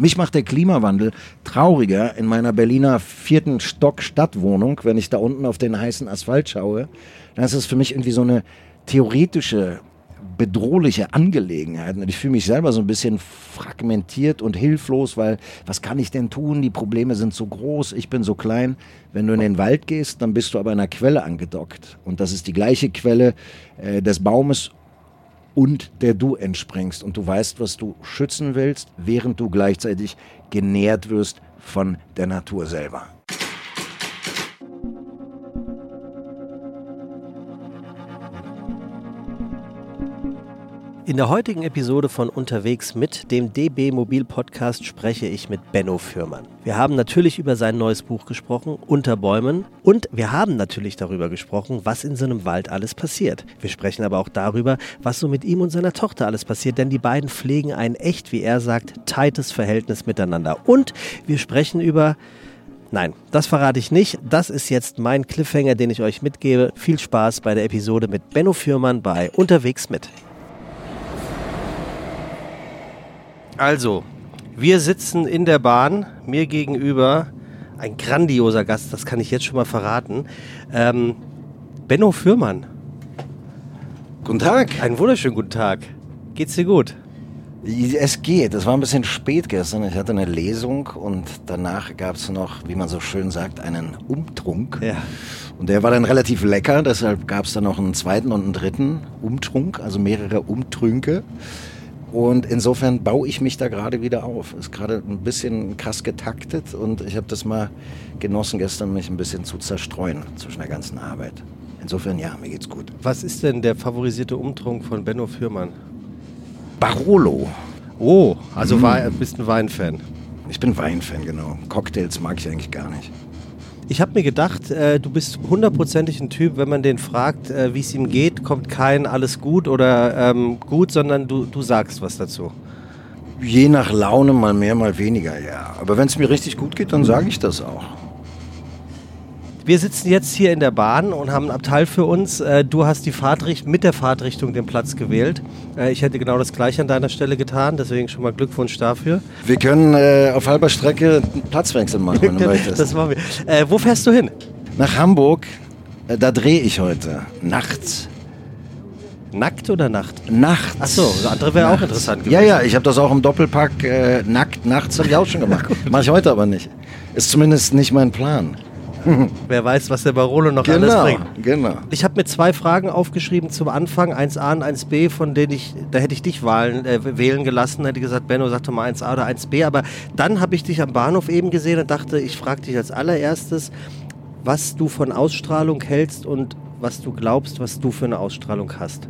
Mich macht der Klimawandel trauriger in meiner Berliner vierten Stock Stadtwohnung, wenn ich da unten auf den heißen Asphalt schaue. Dann ist es für mich irgendwie so eine theoretische, bedrohliche Angelegenheit. Und ich fühle mich selber so ein bisschen fragmentiert und hilflos, weil was kann ich denn tun? Die Probleme sind so groß, ich bin so klein. Wenn du in den Wald gehst, dann bist du aber an einer Quelle angedockt. Und das ist die gleiche Quelle äh, des Baumes und der du entspringst. Und du weißt, was du schützen willst, während du gleichzeitig genährt wirst von der Natur selber. In der heutigen Episode von Unterwegs mit dem DB Mobil Podcast spreche ich mit Benno Fürmann. Wir haben natürlich über sein neues Buch gesprochen, Unter Bäumen, und wir haben natürlich darüber gesprochen, was in so einem Wald alles passiert. Wir sprechen aber auch darüber, was so mit ihm und seiner Tochter alles passiert, denn die beiden pflegen ein echt, wie er sagt, tightes Verhältnis miteinander. Und wir sprechen über Nein, das verrate ich nicht. Das ist jetzt mein Cliffhanger, den ich euch mitgebe. Viel Spaß bei der Episode mit Benno Fürmann bei Unterwegs mit. Also, wir sitzen in der Bahn, mir gegenüber ein grandioser Gast, das kann ich jetzt schon mal verraten. Ähm, Benno Fürmann. Guten Tag. Einen wunderschönen guten Tag. Geht's dir gut? Es geht. Es war ein bisschen spät gestern. Ich hatte eine Lesung und danach gab es noch, wie man so schön sagt, einen Umtrunk. Ja. Und der war dann relativ lecker. Deshalb gab es dann noch einen zweiten und einen dritten Umtrunk, also mehrere Umtrünke. Und insofern baue ich mich da gerade wieder auf. Ist gerade ein bisschen krass getaktet und ich habe das mal genossen, gestern mich ein bisschen zu zerstreuen zwischen der ganzen Arbeit. Insofern ja, mir geht's gut. Was ist denn der favorisierte Umtrunk von Benno Fürmann? Barolo. Oh, also mm. war, bist ein Weinfan. Ich bin Weinfan, genau. Cocktails mag ich eigentlich gar nicht. Ich habe mir gedacht, äh, du bist hundertprozentig ein Typ, wenn man den fragt, äh, wie es ihm geht, kommt kein alles gut oder ähm, gut, sondern du, du sagst was dazu. Je nach Laune mal mehr, mal weniger, ja. Aber wenn es mir richtig gut geht, dann sage ich das auch. Wir sitzen jetzt hier in der Bahn und haben einen Abteil für uns. Äh, du hast die Fahrtrichtung, mit der Fahrtrichtung den Platz gewählt. Äh, ich hätte genau das gleiche an deiner Stelle getan, deswegen schon mal Glückwunsch dafür. Wir können äh, auf halber Strecke einen Platzwechsel machen, wenn du möchtest. Das machen wir. Äh, wo fährst du hin? Nach Hamburg. Äh, da drehe ich heute. Nachts. Nackt oder Nacht? Nachts. Achso, das andere wäre auch interessant gewesen. Ja, ja, ich habe das auch im Doppelpack äh, nackt nachts habe ich auch schon gemacht. Mache ich heute aber nicht. Ist zumindest nicht mein Plan. Wer weiß, was der Barolo noch genau, alles bringt. Genau. Ich habe mir zwei Fragen aufgeschrieben zum Anfang, 1a und 1b, von denen ich, da hätte ich dich wahlen, äh, wählen gelassen, hätte gesagt, Benno, sag doch mal 1a oder 1b. Aber dann habe ich dich am Bahnhof eben gesehen und dachte, ich frage dich als allererstes, was du von Ausstrahlung hältst und was du glaubst, was du für eine Ausstrahlung hast.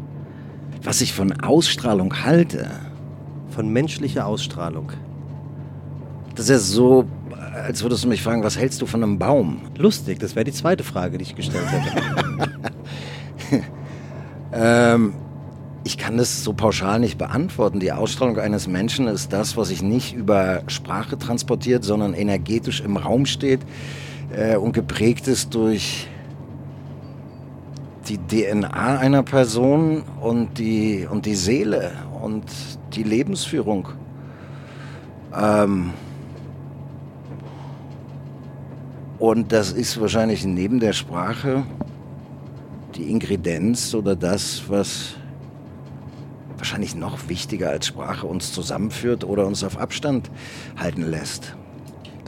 Was ich von Ausstrahlung halte? Von menschlicher Ausstrahlung. Das ist so als würdest du mich fragen, was hältst du von einem Baum? Lustig, das wäre die zweite Frage, die ich gestellt hätte. ähm, ich kann das so pauschal nicht beantworten. Die Ausstrahlung eines Menschen ist das, was sich nicht über Sprache transportiert, sondern energetisch im Raum steht äh, und geprägt ist durch die DNA einer Person und die, und die Seele und die Lebensführung. Ähm, Und das ist wahrscheinlich neben der Sprache die Ingredienz oder das, was wahrscheinlich noch wichtiger als Sprache uns zusammenführt oder uns auf Abstand halten lässt.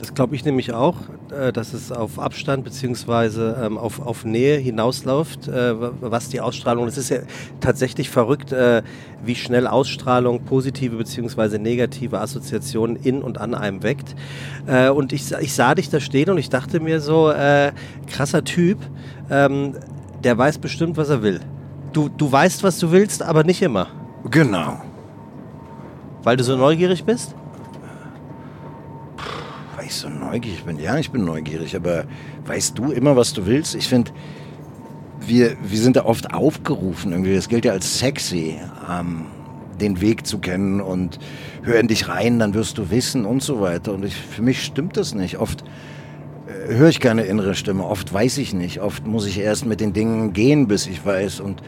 Das glaube ich nämlich auch, äh, dass es auf Abstand bzw. Ähm, auf, auf Nähe hinausläuft, äh, was die Ausstrahlung, es ist ja tatsächlich verrückt, äh, wie schnell Ausstrahlung positive bzw. negative Assoziationen in und an einem weckt. Und ich, ich sah dich da stehen und ich dachte mir so, krasser Typ, ähm, der weiß bestimmt, was er will. Du, du weißt, was du willst, aber nicht immer. Genau. Weil du so neugierig bist? Ich so neugierig bin. Ja, ich bin neugierig, aber weißt du immer, was du willst? Ich finde, wir, wir sind da oft aufgerufen irgendwie. Das gilt ja als sexy, ähm, den Weg zu kennen und hör in dich rein, dann wirst du wissen und so weiter. Und ich, für mich stimmt das nicht. Oft äh, höre ich keine innere Stimme, oft weiß ich nicht. Oft muss ich erst mit den Dingen gehen, bis ich weiß. Und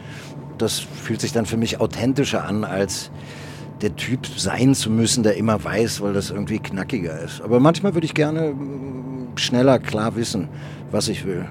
das fühlt sich dann für mich authentischer an als der Typ sein zu müssen, der immer weiß, weil das irgendwie knackiger ist. Aber manchmal würde ich gerne mm, schneller klar wissen, was ich will.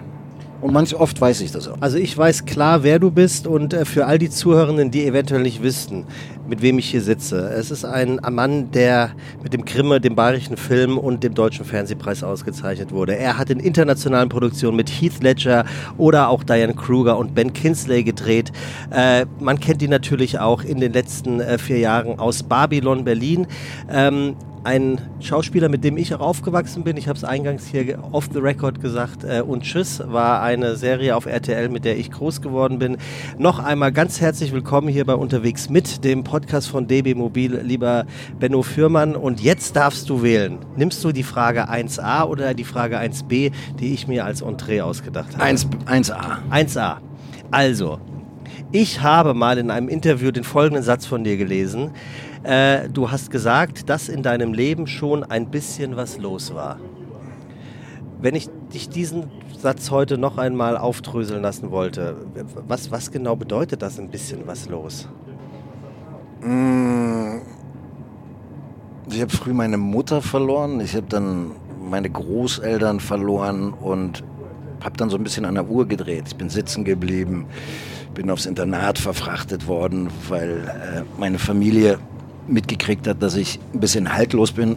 Und manch oft weiß ich das auch. Also ich weiß klar, wer du bist und äh, für all die Zuhörenden, die eventuell nicht wissen, mit wem ich hier sitze. Es ist ein Mann, der mit dem Grimme, dem bayerischen Film und dem Deutschen Fernsehpreis ausgezeichnet wurde. Er hat in internationalen Produktionen mit Heath Ledger oder auch Diane Kruger und Ben Kinsley gedreht. Äh, man kennt ihn natürlich auch in den letzten äh, vier Jahren aus Babylon Berlin. Ähm, ein Schauspieler, mit dem ich auch aufgewachsen bin. Ich habe es eingangs hier off the record gesagt. Äh, und Tschüss war eine Serie auf RTL, mit der ich groß geworden bin. Noch einmal ganz herzlich willkommen hier bei Unterwegs mit dem Podcast von DB Mobil, lieber Benno Fürmann. Und jetzt darfst du wählen. Nimmst du die Frage 1a oder die Frage 1b, die ich mir als Entree ausgedacht habe? 1, 1a. 1a. Also, ich habe mal in einem Interview den folgenden Satz von dir gelesen. Äh, du hast gesagt, dass in deinem Leben schon ein bisschen was los war. Wenn ich dich diesen Satz heute noch einmal aufdröseln lassen wollte, was, was genau bedeutet das ein bisschen was los? Mm, ich habe früh meine Mutter verloren, ich habe dann meine Großeltern verloren und habe dann so ein bisschen an der Uhr gedreht. Ich bin sitzen geblieben, bin aufs Internat verfrachtet worden, weil äh, meine Familie mitgekriegt hat, dass ich ein bisschen haltlos bin,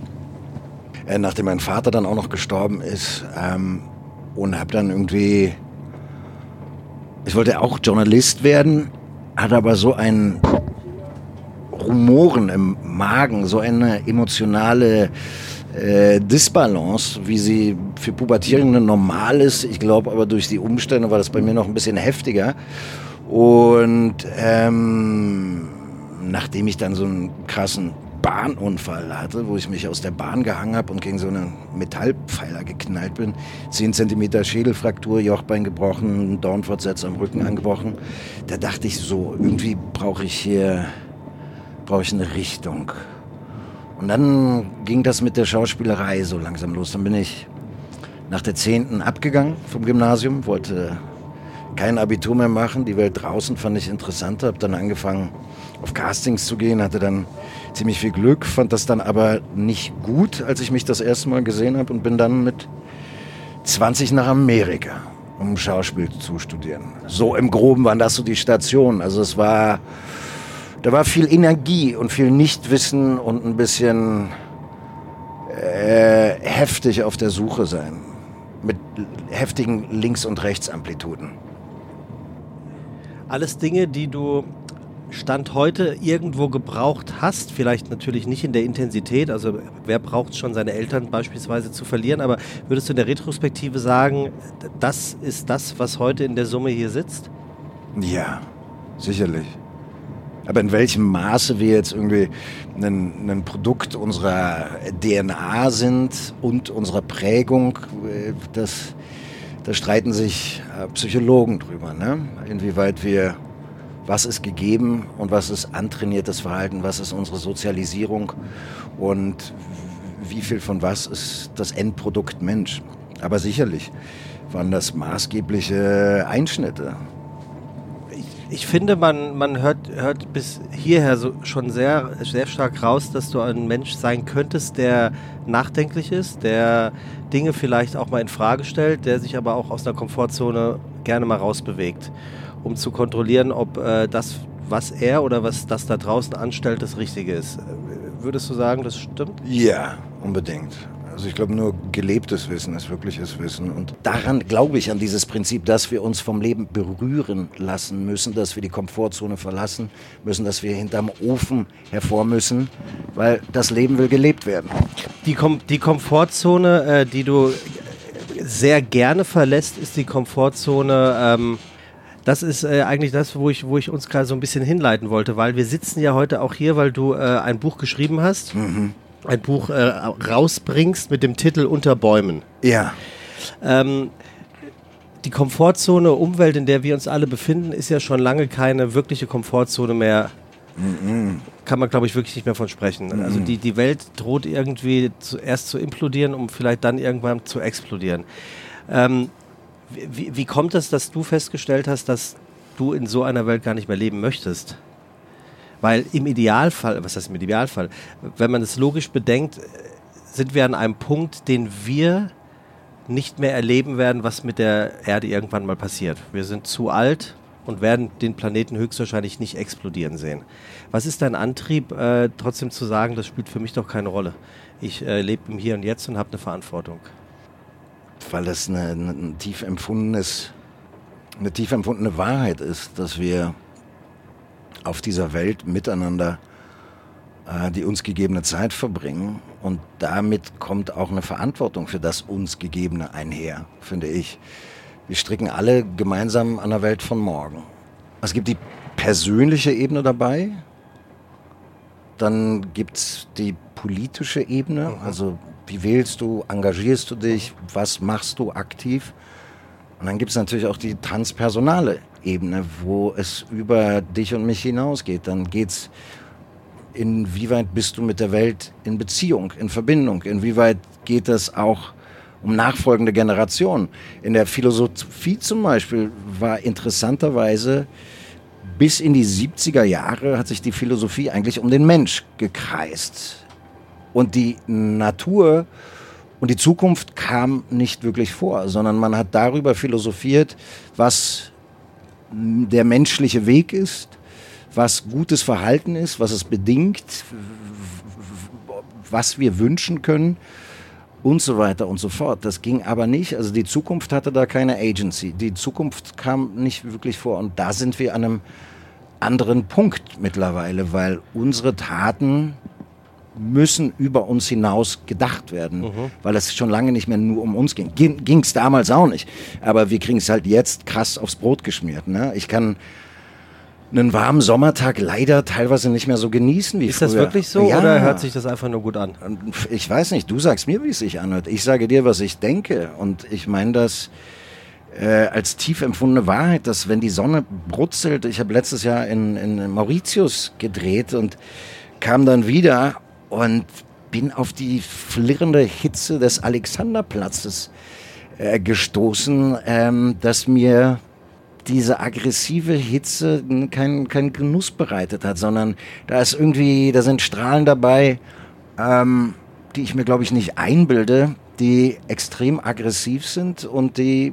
äh, nachdem mein Vater dann auch noch gestorben ist. Ähm, und habe dann irgendwie, ich wollte auch Journalist werden, hatte aber so ein Rumoren im Magen, so eine emotionale äh, Disbalance, wie sie für Pubertierende normal ist. Ich glaube aber durch die Umstände war das bei mir noch ein bisschen heftiger. Und ähm, nachdem ich dann so einen krassen Bahnunfall hatte, wo ich mich aus der Bahn gehangen habe und gegen so einen Metallpfeiler geknallt bin. 10 cm Schädelfraktur, Jochbein gebrochen, Dornfortsätze am Rücken angebrochen. Da dachte ich so, irgendwie brauche ich hier brauche ich eine Richtung. Und dann ging das mit der Schauspielerei so langsam los. Dann bin ich nach der 10. abgegangen vom Gymnasium, wollte kein Abitur mehr machen. Die Welt draußen fand ich interessant, habe dann angefangen auf Castings zu gehen, hatte dann ziemlich viel Glück, fand das dann aber nicht gut, als ich mich das erste Mal gesehen habe und bin dann mit 20 nach Amerika, um Schauspiel zu studieren. So im Groben waren das so die Stationen. Also es war, da war viel Energie und viel Nichtwissen und ein bisschen äh, heftig auf der Suche sein. Mit heftigen Links- und Rechtsamplituden. Alles Dinge, die du Stand heute irgendwo gebraucht hast, vielleicht natürlich nicht in der Intensität, also wer braucht schon seine Eltern beispielsweise zu verlieren, aber würdest du in der Retrospektive sagen, das ist das, was heute in der Summe hier sitzt? Ja, sicherlich. Aber in welchem Maße wir jetzt irgendwie ein, ein Produkt unserer DNA sind und unserer Prägung, äh, das, da streiten sich äh, Psychologen drüber, ne? inwieweit wir was ist gegeben und was ist antrainiertes Verhalten, was ist unsere Sozialisierung und wie viel von was ist das Endprodukt Mensch. Aber sicherlich waren das maßgebliche Einschnitte. Ich, ich finde, man, man hört, hört bis hierher so schon sehr, sehr stark raus, dass du ein Mensch sein könntest, der nachdenklich ist, der Dinge vielleicht auch mal in Frage stellt, der sich aber auch aus der Komfortzone gerne mal rausbewegt um zu kontrollieren, ob äh, das, was er oder was das da draußen anstellt, das Richtige ist. Würdest du sagen, das stimmt? Ja, unbedingt. Also ich glaube, nur gelebtes Wissen ist wirkliches Wissen. Und daran glaube ich an dieses Prinzip, dass wir uns vom Leben berühren lassen müssen, dass wir die Komfortzone verlassen müssen, dass wir hinterm Ofen hervor müssen, weil das Leben will gelebt werden. Die, Kom die Komfortzone, äh, die du sehr gerne verlässt, ist die Komfortzone... Ähm das ist äh, eigentlich das, wo ich, wo ich uns gerade so ein bisschen hinleiten wollte, weil wir sitzen ja heute auch hier, weil du äh, ein Buch geschrieben hast. Mhm. Ein Buch äh, rausbringst mit dem Titel Unter Bäumen. Ja. Ähm, die Komfortzone, Umwelt, in der wir uns alle befinden, ist ja schon lange keine wirkliche Komfortzone mehr. Mhm. Kann man, glaube ich, wirklich nicht mehr von sprechen. Mhm. Also die, die Welt droht irgendwie zuerst zu implodieren, um vielleicht dann irgendwann zu explodieren. Ähm, wie, wie kommt es, dass du festgestellt hast, dass du in so einer Welt gar nicht mehr leben möchtest? Weil im Idealfall, was heißt im Idealfall, wenn man es logisch bedenkt, sind wir an einem Punkt, den wir nicht mehr erleben werden, was mit der Erde irgendwann mal passiert. Wir sind zu alt und werden den Planeten höchstwahrscheinlich nicht explodieren sehen. Was ist dein Antrieb, äh, trotzdem zu sagen, das spielt für mich doch keine Rolle? Ich äh, lebe im Hier und Jetzt und habe eine Verantwortung. Weil das eine, ein tief empfundenes, eine tief empfundene Wahrheit ist, dass wir auf dieser Welt miteinander äh, die uns gegebene Zeit verbringen. Und damit kommt auch eine Verantwortung für das uns gegebene einher, finde ich. Wir stricken alle gemeinsam an der Welt von morgen. Es gibt die persönliche Ebene dabei, dann gibt es die politische Ebene, mhm. also wie wählst du, engagierst du dich, was machst du aktiv. Und dann gibt es natürlich auch die transpersonale Ebene, wo es über dich und mich hinausgeht. Dann geht es inwieweit bist du mit der Welt in Beziehung, in Verbindung? Inwieweit geht es auch um nachfolgende Generationen? In der Philosophie zum Beispiel war interessanterweise bis in die 70er Jahre hat sich die Philosophie eigentlich um den Mensch gekreist. Und die Natur und die Zukunft kam nicht wirklich vor, sondern man hat darüber philosophiert, was der menschliche Weg ist, was gutes Verhalten ist, was es bedingt, was wir wünschen können und so weiter und so fort. Das ging aber nicht. Also die Zukunft hatte da keine Agency. Die Zukunft kam nicht wirklich vor. Und da sind wir an einem anderen Punkt mittlerweile, weil unsere Taten müssen über uns hinaus gedacht werden, mhm. weil es schon lange nicht mehr nur um uns ging. Ging es damals auch nicht. Aber wir kriegen es halt jetzt krass aufs Brot geschmiert. Ne? Ich kann einen warmen Sommertag leider teilweise nicht mehr so genießen wie Ist früher. das wirklich so ja. oder hört sich das einfach nur gut an? Ich weiß nicht, du sagst mir, wie es sich anhört. Ich sage dir, was ich denke. Und ich meine das äh, als tief empfundene Wahrheit, dass wenn die Sonne brutzelt, ich habe letztes Jahr in, in Mauritius gedreht und kam dann wieder und bin auf die flirrende Hitze des Alexanderplatzes äh, gestoßen, ähm, dass mir diese aggressive Hitze keinen kein Genuss bereitet hat, sondern da ist irgendwie, da sind Strahlen dabei, ähm, die ich mir glaube ich nicht einbilde, die extrem aggressiv sind und die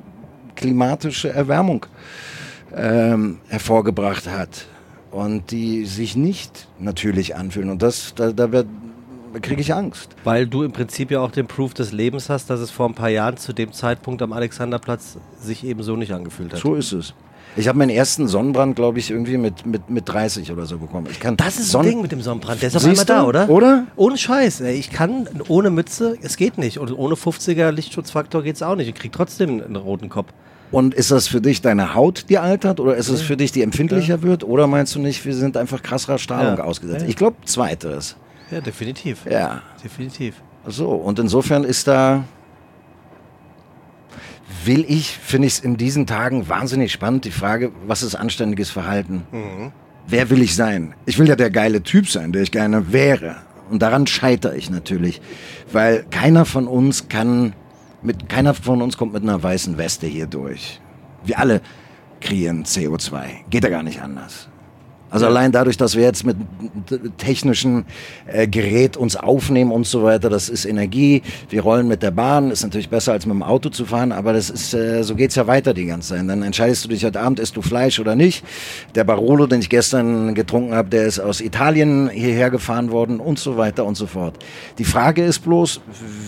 klimatische Erwärmung ähm, hervorgebracht hat und die sich nicht natürlich anfühlen. Und das, da, da wird kriege ich Angst. Weil du im Prinzip ja auch den Proof des Lebens hast, dass es vor ein paar Jahren zu dem Zeitpunkt am Alexanderplatz sich eben so nicht angefühlt hat. So ist es. Ich habe meinen ersten Sonnenbrand, glaube ich, irgendwie mit, mit, mit 30 oder so bekommen. Ich kann das ist Sonn ein Ding mit dem Sonnenbrand. Der ist auf einmal da, oder? Oder? Ohne Scheiß. Ey. Ich kann ohne Mütze, es geht nicht. Und ohne 50er Lichtschutzfaktor geht es auch nicht. Ich kriege trotzdem einen roten Kopf. Und ist das für dich deine Haut, die altert? Oder ist es für dich, die empfindlicher ja. wird? Oder meinst du nicht, wir sind einfach krasserer Strahlung ja. ausgesetzt? Ich glaube, zweiteres. Ja, definitiv. Ja. Definitiv. So, und insofern ist da will ich, finde ich es in diesen Tagen wahnsinnig spannend, die Frage, was ist anständiges Verhalten? Mhm. Wer will ich sein? Ich will ja der geile Typ sein, der ich gerne wäre. Und daran scheitere ich natürlich, weil keiner von uns kann, mit, keiner von uns kommt mit einer weißen Weste hier durch. Wir alle kreieren CO2. Geht ja gar nicht anders. Also allein dadurch, dass wir jetzt mit technischen äh, Gerät uns aufnehmen und so weiter, das ist Energie. Wir rollen mit der Bahn, ist natürlich besser als mit dem Auto zu fahren, aber das ist, äh, so geht's ja weiter die ganze Zeit. Dann entscheidest du dich heute Abend, isst du Fleisch oder nicht. Der Barolo, den ich gestern getrunken habe, der ist aus Italien hierher gefahren worden und so weiter und so fort. Die Frage ist bloß,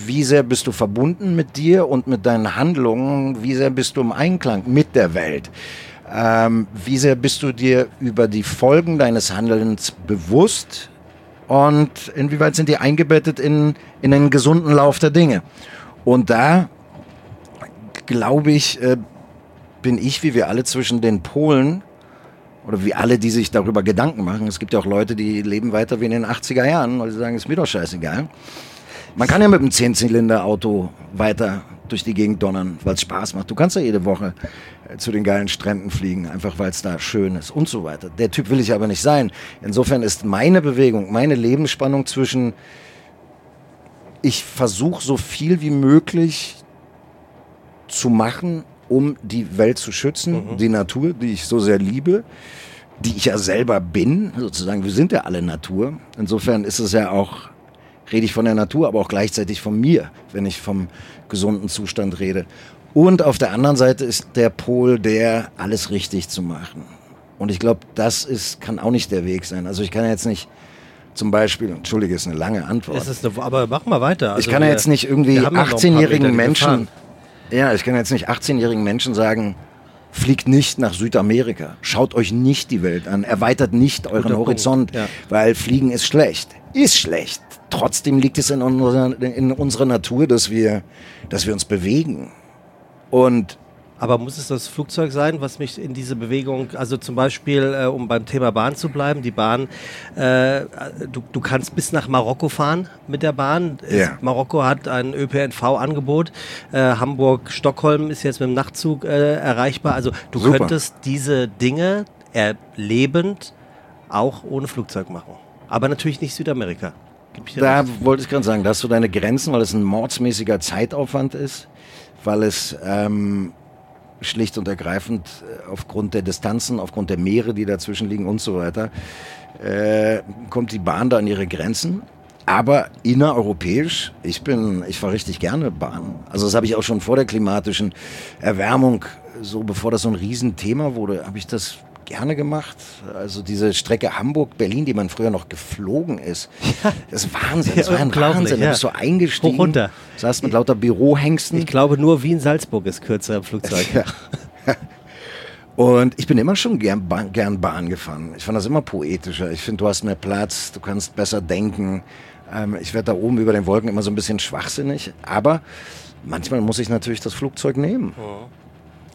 wie sehr bist du verbunden mit dir und mit deinen Handlungen? Wie sehr bist du im Einklang mit der Welt? Ähm, wie sehr bist du dir über die Folgen deines Handelns bewusst und inwieweit sind die eingebettet in, in einen gesunden Lauf der Dinge? Und da glaube ich, äh, bin ich, wie wir alle zwischen den Polen oder wie alle, die sich darüber Gedanken machen. Es gibt ja auch Leute, die leben weiter wie in den 80er Jahren, weil sie sagen, ist mir doch scheißegal. Man kann ja mit einem 10-Zylinder-Auto weiter durch die Gegend donnern, weil es Spaß macht. Du kannst ja jede Woche zu den geilen Stränden fliegen, einfach weil es da schön ist und so weiter. Der Typ will ich aber nicht sein. Insofern ist meine Bewegung, meine Lebensspannung zwischen, ich versuche so viel wie möglich zu machen, um die Welt zu schützen, mhm. die Natur, die ich so sehr liebe, die ich ja selber bin, sozusagen, wir sind ja alle Natur. Insofern ist es ja auch, rede ich von der Natur, aber auch gleichzeitig von mir, wenn ich vom gesunden Zustand rede. Und auf der anderen Seite ist der Pol der, alles richtig zu machen. Und ich glaube, das ist, kann auch nicht der Weg sein. Also ich kann jetzt nicht zum Beispiel, entschuldige, ist eine lange Antwort. Es ist eine, aber mach mal weiter. Also ich kann ja jetzt nicht irgendwie 18-jährigen Menschen, ja, ich kann jetzt nicht 18-jährigen Menschen sagen, fliegt nicht nach Südamerika, schaut euch nicht die Welt an, erweitert nicht euren Guter Horizont, ja. weil Fliegen ist schlecht, ist schlecht. Trotzdem liegt es in unserer, in unserer Natur, dass wir, dass wir uns bewegen. Und aber muss es das Flugzeug sein, was mich in diese Bewegung, also zum Beispiel, äh, um beim Thema Bahn zu bleiben, die Bahn, äh, du, du kannst bis nach Marokko fahren mit der Bahn. Ja. Marokko hat ein ÖPNV-Angebot. Äh, Hamburg-Stockholm ist jetzt mit dem Nachtzug äh, erreichbar. Also du Super. könntest diese Dinge erlebend auch ohne Flugzeug machen. Aber natürlich nicht Südamerika. Da recht. wollte ich gerade sagen, da hast du deine Grenzen, weil es ein mordsmäßiger Zeitaufwand ist weil es ähm, schlicht und ergreifend äh, aufgrund der Distanzen, aufgrund der Meere, die dazwischen liegen und so weiter, äh, kommt die Bahn da an ihre Grenzen. Aber innereuropäisch, ich bin, ich fahre richtig gerne Bahn. Also das habe ich auch schon vor der klimatischen Erwärmung, so bevor das so ein Riesenthema wurde, habe ich das gerne gemacht. Also diese Strecke Hamburg-Berlin, die man früher noch geflogen ist. Das ist Wahnsinn. Das war ein Wahnsinn. Ja. Du bist so eingestiegen. Hoch runter. Saß mit lauter Bürohengsten. Ich glaube, nur Wien-Salzburg ist kürzer im Flugzeug. Ja. Und ich bin immer schon gern, gern Bahn gefahren. Ich fand das immer poetischer. Ich finde, du hast mehr Platz, du kannst besser denken. Ähm, ich werde da oben über den Wolken immer so ein bisschen schwachsinnig. Aber manchmal muss ich natürlich das Flugzeug nehmen. Oh.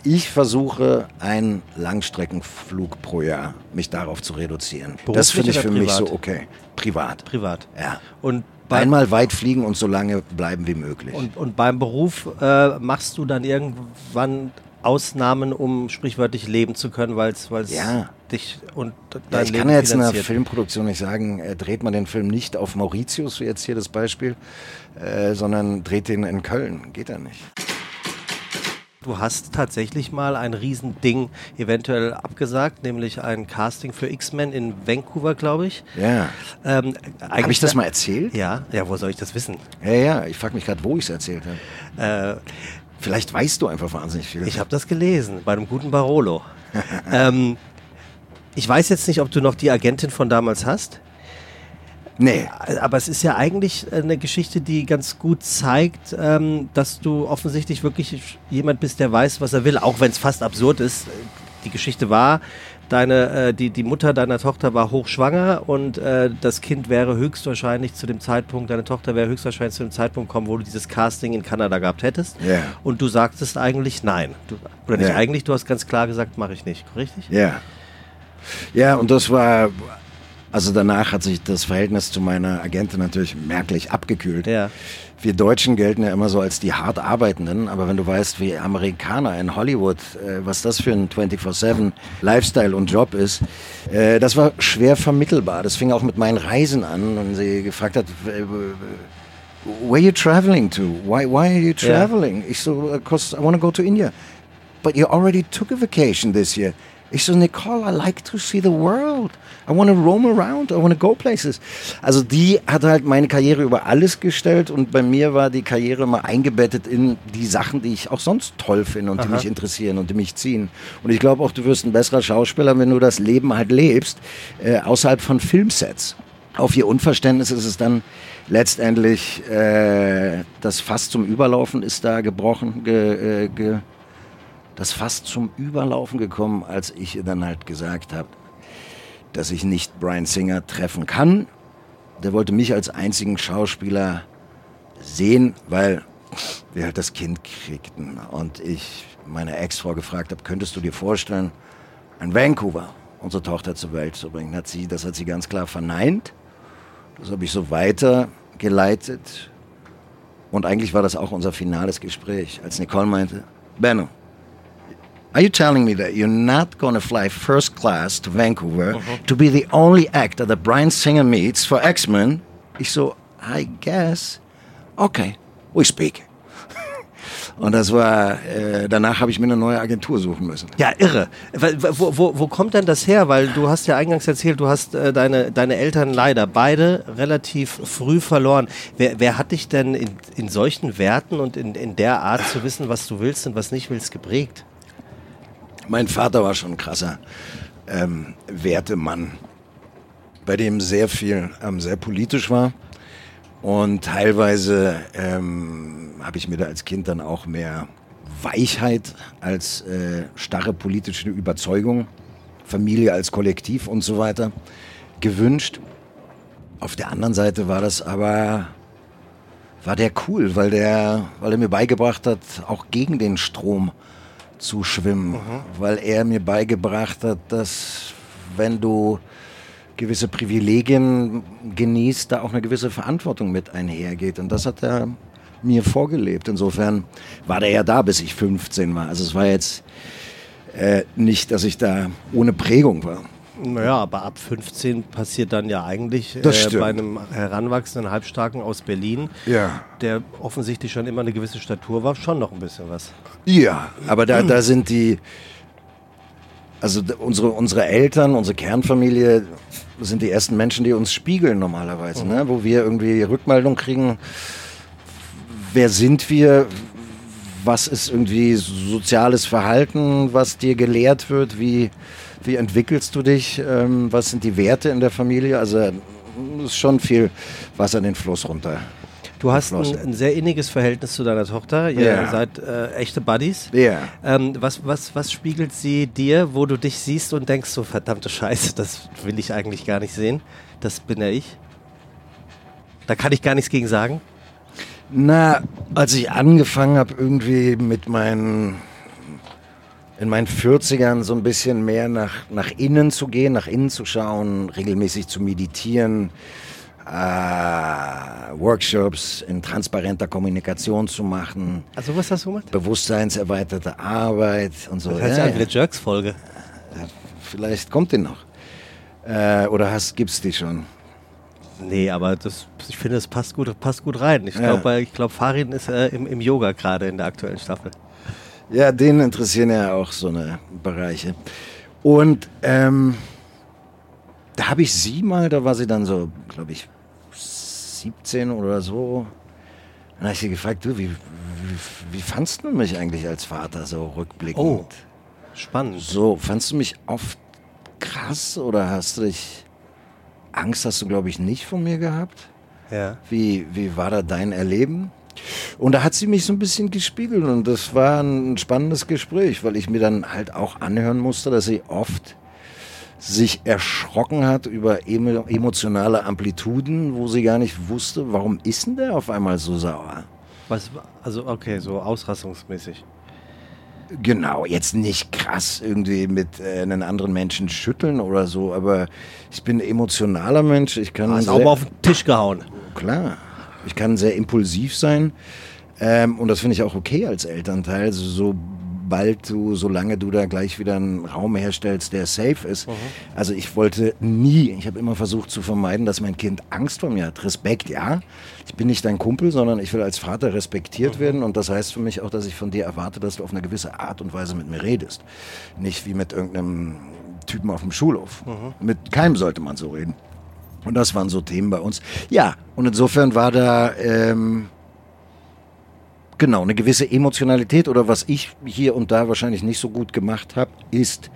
Ich versuche einen Langstreckenflug pro Jahr, mich darauf zu reduzieren. Beruflich das finde ich für privat? mich so okay. Privat. Privat. Ja. Und Einmal weit fliegen und so lange bleiben wie möglich. Und, und beim Beruf äh, machst du dann irgendwann Ausnahmen, um sprichwörtlich leben zu können, weil es ja. dich und dein ja, ich Leben kann jetzt in einer Filmproduktion nicht sagen, äh, dreht man den Film nicht auf Mauritius, wie jetzt hier das Beispiel, äh, sondern dreht den in Köln. Geht ja nicht. Du hast tatsächlich mal ein Riesending eventuell abgesagt, nämlich ein Casting für X-Men in Vancouver, glaube ich. Ja. Ähm, habe ich das mal erzählt? Ja, ja, wo soll ich das wissen? Ja, ja, ich frage mich gerade, wo ich es erzählt habe. Äh, Vielleicht weißt du einfach wahnsinnig viel. Ich habe das gelesen, bei einem guten Barolo. ähm, ich weiß jetzt nicht, ob du noch die Agentin von damals hast. Nee. Aber es ist ja eigentlich eine Geschichte, die ganz gut zeigt, ähm, dass du offensichtlich wirklich jemand bist, der weiß, was er will, auch wenn es fast absurd ist. Die Geschichte war, deine, äh, die, die Mutter deiner Tochter war hochschwanger und äh, das Kind wäre höchstwahrscheinlich zu dem Zeitpunkt, deine Tochter wäre höchstwahrscheinlich zu dem Zeitpunkt kommen, wo du dieses Casting in Kanada gehabt hättest. Yeah. Und du sagtest eigentlich nein. Du, oder nicht yeah. eigentlich, du hast ganz klar gesagt, mache ich nicht, richtig? Ja. Yeah. Ja, und das war also danach hat sich das Verhältnis zu meiner Agentin natürlich merklich abgekühlt. Ja. Wir Deutschen gelten ja immer so als die hart Arbeitenden, aber wenn du weißt, wie Amerikaner in Hollywood, äh, was das für ein 24-7 Lifestyle und Job ist, äh, das war schwer vermittelbar. Das fing auch mit meinen Reisen an und sie gefragt hat, where are you traveling to? Why, why are you traveling? Yeah. Ich so, because I want to go to India. But you already took a vacation this year. Ich so, Nicole, I like to see the world. I want to roam around. I want to go places. Also die hat halt meine Karriere über alles gestellt und bei mir war die Karriere immer eingebettet in die Sachen, die ich auch sonst toll finde und Aha. die mich interessieren und die mich ziehen. Und ich glaube auch, du wirst ein besserer Schauspieler, wenn du das Leben halt lebst, äh, außerhalb von Filmsets. Auf ihr Unverständnis ist es dann letztendlich, äh, das Fass zum Überlaufen ist da gebrochen, ge, äh, ge, das fast zum Überlaufen gekommen, als ich ihr dann halt gesagt habe, dass ich nicht Brian Singer treffen kann. Der wollte mich als einzigen Schauspieler sehen, weil wir halt das Kind kriegten und ich meine Ex-Frau gefragt habe, könntest du dir vorstellen, in Vancouver unsere Tochter zur Welt zu bringen? Hat sie, das hat sie ganz klar verneint. Das habe ich so weitergeleitet. Und eigentlich war das auch unser finales Gespräch, als Nicole meinte, Benno, Are you telling me that you're not going to fly first class to Vancouver uh-huh. to be the only actor that Brian Singer meets for X-Men? Ich so, I guess. Okay, we speak. Und das war, äh, danach habe ich mir eine neue Agentur suchen müssen. Ja, irre. Wo, wo, wo kommt denn das her? Weil du hast ja eingangs erzählt, du hast äh, deine, deine Eltern leider beide relativ früh verloren. Wer, wer hat dich denn in, in solchen Werten und in, in der Art zu wissen, was du willst und was nicht willst, geprägt? Mein Vater war schon ein krasser ähm, Wertemann, bei dem sehr viel ähm, sehr politisch war. Und teilweise ähm, habe ich mir da als Kind dann auch mehr Weichheit als äh, starre politische Überzeugung, Familie als Kollektiv und so weiter gewünscht. Auf der anderen Seite war das aber war der cool, weil der, weil er mir beigebracht hat, auch gegen den Strom zu schwimmen, mhm. weil er mir beigebracht hat, dass wenn du gewisse Privilegien genießt, da auch eine gewisse Verantwortung mit einhergeht. Und das hat er mir vorgelebt. Insofern war der ja da, bis ich 15 war. Also es war jetzt äh, nicht, dass ich da ohne Prägung war. Naja, aber ab 15 passiert dann ja eigentlich äh, bei einem heranwachsenden Halbstarken aus Berlin, ja. der offensichtlich schon immer eine gewisse Statur war, schon noch ein bisschen was. Ja, aber da, da sind die, also unsere, unsere Eltern, unsere Kernfamilie sind die ersten Menschen, die uns spiegeln normalerweise, mhm. ne? wo wir irgendwie Rückmeldung kriegen, wer sind wir, was ist irgendwie soziales Verhalten, was dir gelehrt wird, wie, wie entwickelst du dich, ähm, was sind die Werte in der Familie, also ist schon viel Wasser den Fluss runter. Du hast ein, ein, sehr inniges Verhältnis zu deiner Tochter. Ihr yeah. seid äh, echte Buddies. Ja. Yeah. Ähm, was, was, was spiegelt sie dir, wo du dich siehst und denkst, so verdammte Scheiße, das will ich eigentlich gar nicht sehen. Das bin ja ich. Da kann ich gar nichts gegen sagen. Na, als ich angefangen habe, irgendwie mit meinen in meinen 40ern so ein bisschen mehr nach, nach innen zu gehen, nach innen zu schauen, regelmäßig zu meditieren, äh, Workshops in transparenter Kommunikation zu machen. Also was hast du gemacht? Bewusstseinserweiterte Arbeit und so. Das heißt ja, ja eine Jerks-Folge. Vielleicht kommt die noch. Äh, oder hast, gibt's die schon? Nee, aber das, ich finde, es passt gut, passt gut rein. Ich glaube, ja. ich glaub, Farin ist äh, im, im Yoga gerade in der aktuellen Staffel. Ja, den interessieren ja auch so eine Bereiche. Und ähm, da habe ich sie mal, da war sie dann so, glaube ich, 17 oder so. Dann habe ich sie gefragt, du, wie, wie, wie fandst du mich eigentlich als Vater so rückblickend? Oh, spannend. So, fandst du mich oft krass oder hast du dich, Angst hast du, glaube ich, nicht von mir gehabt? Ja. Wie, wie war da dein Erleben? Und da hat sie mich so ein bisschen gespiegelt und das war ein spannendes Gespräch, weil ich mir dann halt auch anhören musste, dass sie oft sich erschrocken hat über emotionale Amplituden, wo sie gar nicht wusste, warum ist denn der auf einmal so sauer? Was, also okay, so ausrassungsmäßig. Genau, jetzt nicht krass irgendwie mit äh, einen anderen Menschen schütteln oder so, aber ich bin ein emotionaler Mensch. Ich kann Hast auch mal auf den Tisch gehauen. Klar, ich kann sehr impulsiv sein ähm, und das finde ich auch okay als Elternteil. So sobald du, solange du da gleich wieder einen Raum herstellst, der safe ist. Mhm. Also ich wollte nie, ich habe immer versucht zu vermeiden, dass mein Kind Angst vor mir hat. Respekt, ja. Ich bin nicht dein Kumpel, sondern ich will als Vater respektiert mhm. werden und das heißt für mich auch, dass ich von dir erwarte, dass du auf eine gewisse Art und Weise mit mir redest. Nicht wie mit irgendeinem Typen auf dem Schulhof. Mhm. Mit keinem sollte man so reden. Und das waren so Themen bei uns. Ja, und insofern war da... Ähm, Genau, eine gewisse Emotionalität oder was ich hier und da wahrscheinlich nicht so gut gemacht habe, ist,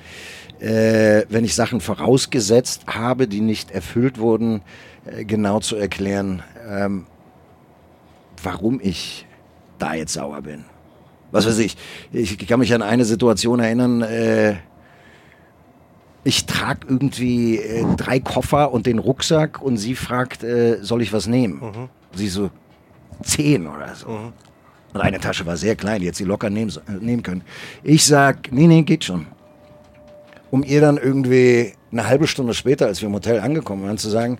äh, wenn ich Sachen vorausgesetzt habe, die nicht erfüllt wurden, äh, genau zu erklären, ähm, warum ich da jetzt sauer bin. Was weiß ich, ich kann mich an eine Situation erinnern, äh, ich trage irgendwie äh, drei Koffer und den Rucksack und sie fragt, äh, soll ich was nehmen? Mhm. Sie so, zehn oder so. Mhm. Und eine Tasche war sehr klein, die hätte sie locker nehmen, nehmen können. Ich sag, nee, nee, geht schon. Um ihr dann irgendwie eine halbe Stunde später, als wir im Hotel angekommen waren, zu sagen,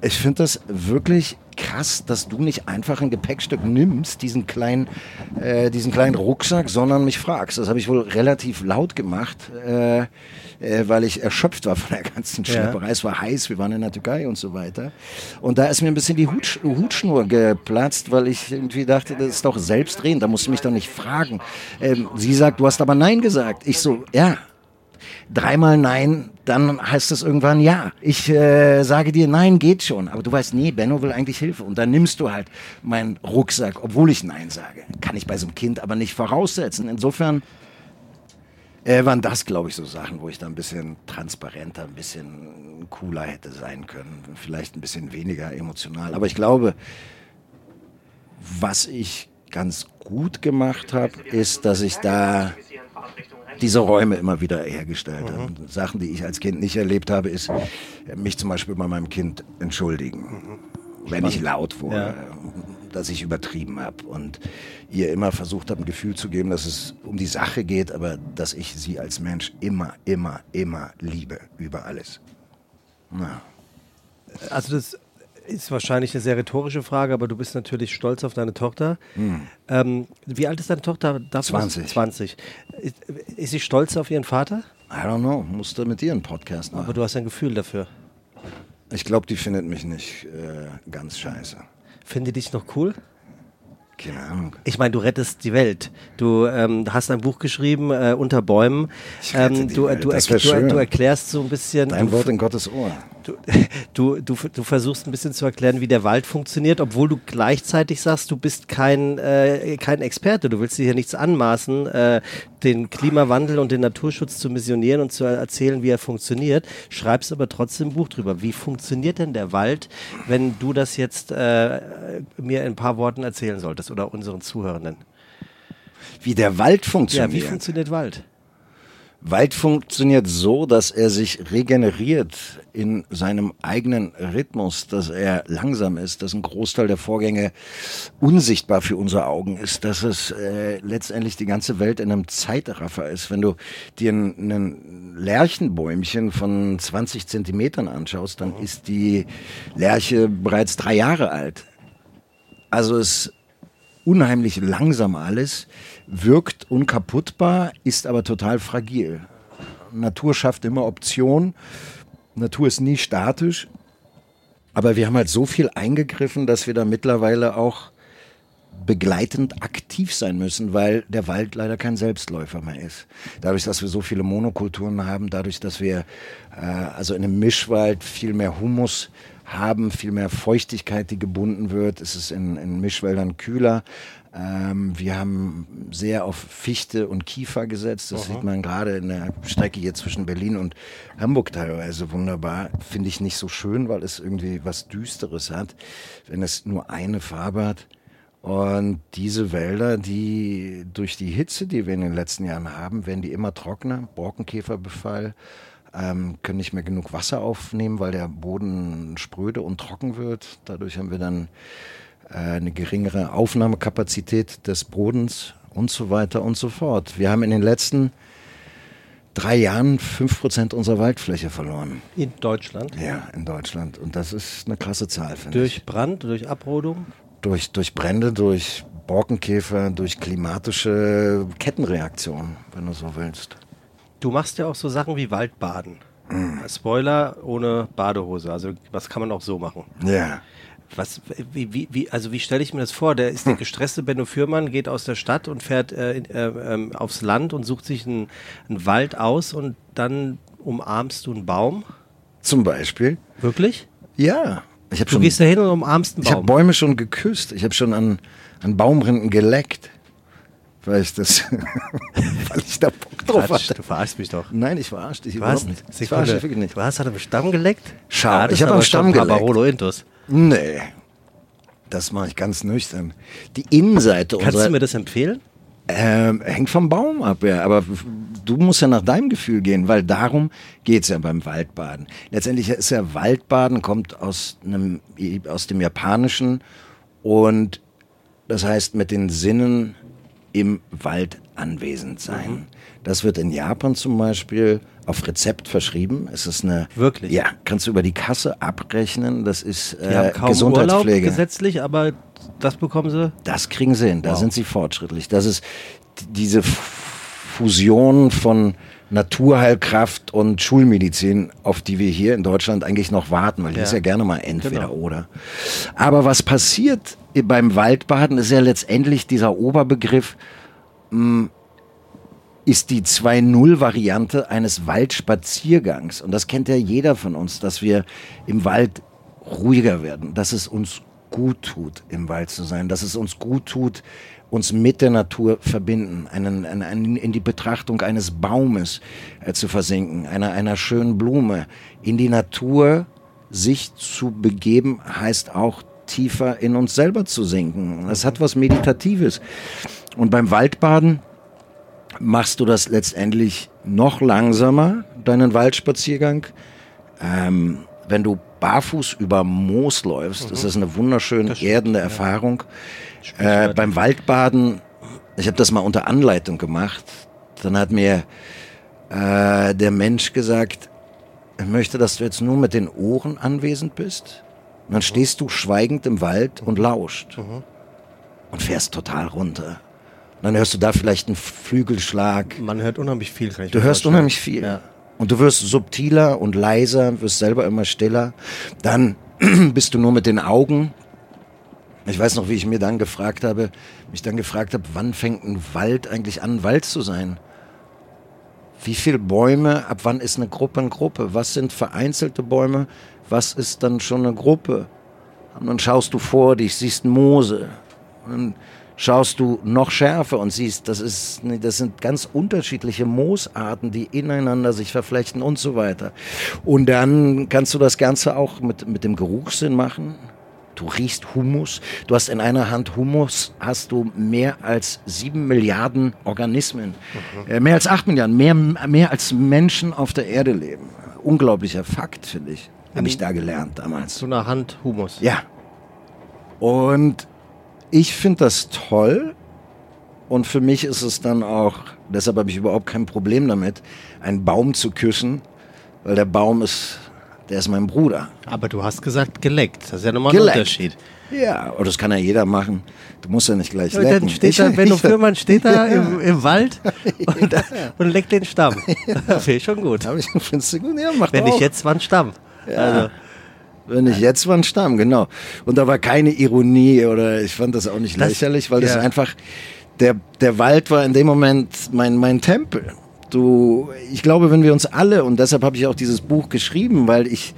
ich finde das wirklich krass, dass du nicht einfach ein Gepäckstück nimmst, diesen kleinen, äh, diesen kleinen Rucksack, sondern mich fragst. Das habe ich wohl relativ laut gemacht. Äh, äh, weil ich erschöpft war von der ganzen Ja. Schlepperei. Es war heiß, wir waren in der Türkei und so weiter. Und da ist mir ein bisschen die Hutsch Hutschnur geplatzt, weil ich irgendwie dachte, das ist doch selbstredend, da musst du mich doch nicht fragen. Ähm, sie sagt, du hast aber Nein gesagt. Ich so, ja. Dreimal Nein, dann heißt es irgendwann Ja. Ich äh, sage dir Nein, geht schon. Aber du weißt, nee, Benno will eigentlich Hilfe. Und dann nimmst du halt meinen Rucksack, obwohl ich Nein sage. Kann ich bei so einem Kind aber nicht voraussetzen. Insofern äh, waren das, glaube ich, so Sachen, wo ich da ein bisschen transparenter, ein bisschen cooler hätte sein können. Vielleicht ein bisschen weniger emotional. Aber ich glaube, was ich ganz gut gemacht habe, ist, dass ich da diese Räume immer wieder hergestellt habe. Sachen, die ich als Kind nicht erlebt habe, ist äh, mich zum Beispiel bei meinem Kind entschuldigen, wenn ich laut wurde, dass ich übertrieben habe und ihr immer versucht habe, ein Gefühl zu geben, dass es um die Sache geht, aber dass ich sie als Mensch immer, immer, immer liebe über alles. Ja. Also das ist wahrscheinlich eine sehr rhetorische Frage, aber du bist natürlich stolz auf deine Tochter. Ähm, wie alt ist deine Tochter? Darf man- 20. 20. Ist, ist sie stolz auf ihren Vater? I don't know, musste mit ihr einen Podcast machen. Aber du hast ein Gefühl dafür. Ich glaube, die findet mich nicht äh, ganz scheiße. Finde dich noch cool? Keine Ahnung. Ich meine, du rettest die Welt. Du ähm, hast ein Buch geschrieben, äh, Unter Bäumen. Ich rette Ähm, die du, Welt. du, Das wär du, schön. du erklärst so ein bisschen. Dein Wort in Gottes Ohr. Du, du, du, du versuchst ein bisschen zu erklären, wie der Wald funktioniert, obwohl du gleichzeitig sagst, du bist kein, äh, kein Experte. Du willst dir hier nichts anmaßen, äh, den Klimawandel und den Naturschutz zu missionieren und zu erzählen, wie er funktioniert. Schreibst aber trotzdem ein Buch drüber. Wie funktioniert denn der Wald, wenn du das jetzt äh, mir in ein paar Worten erzählen solltest oder unseren Zuhörenden? Wie der Wald Ja, funktioniert. wie funktioniert Wald? Wald funktioniert so, dass er sich regeneriert in seinem eigenen Rhythmus, dass er langsam ist, dass ein Großteil der Vorgänge unsichtbar für unsere Augen ist, dass es äh, letztendlich die ganze Welt in einem Zeitraffer ist. Wenn du dir ein, ein Lärchenbäumchen von 20 Zentimetern anschaust, dann ist die Lerche bereits drei Jahre alt. Also es unheimlich langsam alles, wirkt unkaputtbar, ist aber total fragil. Natur schafft immer Optionen. Natur ist nie statisch. Aber wir haben halt so viel eingegriffen, dass wir da mittlerweile auch begleitend aktiv sein müssen, weil der Wald leider kein Selbstläufer mehr ist. Dadurch, dass wir so viele Monokulturen haben, dadurch, dass wir äh, also in einem Mischwald viel mehr Humus haben, viel mehr Feuchtigkeit, die gebunden wird, ist es in, in Mischwäldern kühler. Ähm, wir haben sehr auf Fichte und Kiefer gesetzt. Das sieht man gerade in der Strecke hier zwischen Berlin und Hamburg teilweise wunderbar. Finde ich nicht so schön, weil es irgendwie was Düsteres hat, wenn es nur eine Farbe hat. Und diese Wälder, die durch die Hitze, die wir in den letzten Jahren haben, werden die immer trockener. Borkenkäferbefall, ähm, können nicht mehr genug Wasser aufnehmen, weil der Boden spröde und trocken wird. Dadurch haben wir dann eine geringere Aufnahmekapazität des Bodens und so weiter und so fort. Wir haben in den letzten drei Jahren fünf Prozent unserer Waldfläche verloren. In Deutschland? Ja, in Deutschland. Und das ist eine krasse Zahl, finde ich Durch Brand, durch Abrodung? durch, durch Brände, durch Borkenkäfer, durch klimatische Kettenreaktionen, wenn du so willst. Du machst ja auch so Sachen wie Waldbaden. Spoiler ohne Badehose. Also was kann man auch so machen? Ja. Was, wie, wie, wie, also wie stelle ich mir das vor? Der ist der gestresste Benno Fürmann, geht aus der Stadt und fährt äh, äh, ähm, aufs Land und sucht sich einen, einen Wald aus und dann umarmst du einen Baum. Zum Beispiel. Wirklich? Ja. Ich habe Du schon, gehst da hin und umarmst einen ich habe Baum. Bäume schon geküsst. Ich habe schon an, an Baumrinden geleckt. Weil ich das, weil ich da Bock drauf Quatsch, hatte. du verarschst mich doch. Nein, ich verarsche dich überhaupt nicht. Ich verarsche dich wirklich nicht. du hast halt am Stamm geleckt? Ja, das ich hab ist am aber Stamm geleckt. Barolo Intus. Nee. Das mache ich ganz nüchtern. Die Innenseite Kannst unserer, du mir das empfehlen? Ähm, hängt vom Baum ab, ja. Aber du musst ja nach deinem Gefühl gehen, weil darum geht's ja beim Waldbaden. Letztendlich ist ja Waldbaden, kommt aus, einem, aus dem Japanischen und das heißt mit den Sinnen im Wald anwesend sein. Das wird in Japan zum Beispiel auf Rezept verschrieben. Es ist eine Wirklich? Ja, kannst du über die Kasse abrechnen. Das ist Die haben äh, kaum Urlaub Gesundheitspflege. gesetzlich, aber das bekommen sie. Das kriegen sie hin, da Wow. sind sie fortschrittlich. Das ist diese Fusion von Naturheilkraft und Schulmedizin, auf die wir hier in Deutschland eigentlich noch warten, weil die Ja. ist ja gerne mal entweder Genau. oder. Aber was passiert beim Waldbaden ist ja letztendlich dieser Oberbegriff, mh, ist die 2-0-Variante eines Waldspaziergangs. Und das kennt ja jeder von uns, dass wir im Wald ruhiger werden, dass es uns gut tut, im Wald zu sein, dass es uns gut tut, uns mit der Natur verbinden, einen, einen, in die Betrachtung eines Baumes äh, zu versinken, einer, einer schönen Blume. In die Natur sich zu begeben, heißt auch tiefer in uns selber zu sinken. Das hat was Meditatives. Und beim Waldbaden machst du das letztendlich noch langsamer, deinen Waldspaziergang. Ähm, wenn du barfuß über Moos läufst, ist das eine wunderschön erdende Erfahrung. Äh, beim Waldbaden, ich habe das mal unter Anleitung gemacht, dann hat mir äh, der Mensch gesagt, er möchte, dass du jetzt nur mit den Ohren anwesend bist. Und dann stehst du schweigend im Wald und lauscht und fährst total runter. Und dann hörst du da vielleicht einen Flügelschlag. Man hört unheimlich viel, kann ich Du hörst unheimlich viel. Ja. Und du wirst subtiler und leiser, wirst selber immer stiller. Dann bist du nur mit den Augen. Ich weiß noch, wie ich mir dann gefragt habe, mich dann gefragt habe, wann fängt ein Wald eigentlich an, Wald zu sein? Wie viele Bäume, ab wann ist eine Gruppe eine Gruppe? Was sind vereinzelte Bäume? Was ist dann schon eine Gruppe? Und dann schaust du vor dich, siehst Moose. Und dann schaust du noch schärfer und siehst, das, ist, das sind ganz unterschiedliche Moosarten, die ineinander sich verflechten und so weiter. Und dann kannst du das Ganze auch mit, mit dem Geruchssinn machen. Du riechst Humus. Du hast in einer Hand Humus, hast du mehr als sieben Milliarden Organismen. Äh, mehr als acht Milliarden, mehr, mehr als Menschen auf der Erde leben. Unglaublicher Fakt, finde ich. Habe ich da gelernt damals. So eine Hand Humus. Ja. Und ich finde das toll. Und für mich ist es dann auch, deshalb habe ich überhaupt kein Problem damit, einen Baum zu küssen, weil der Baum ist, der ist mein Bruder. Aber du hast gesagt geleckt. Das ist ja nochmal Geleckt. ein Unterschied. Ja, und das kann ja jeder machen. Du musst ja nicht gleich lecken. dann steht Ich- da, Benno ich- Fürmann steht da im, im Wald und, und leckt den Stamm. Das finde ich schon gut. Ich, findest du gut? Ja, mach Wenn nicht auch. jetzt, wann Stamm? Also, Wenn nicht jetzt, wann Stamm, genau. Und da war keine Ironie oder ich fand das auch nicht Das- lächerlich, weil das ja. einfach, der, der Wald war in dem Moment mein, mein Tempel. Du, ich glaube, wenn wir uns alle, und deshalb habe ich auch dieses Buch geschrieben, weil ich,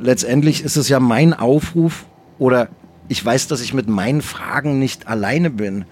letztendlich ist es ja mein Aufruf oder ich weiß, dass ich mit meinen Fragen nicht alleine bin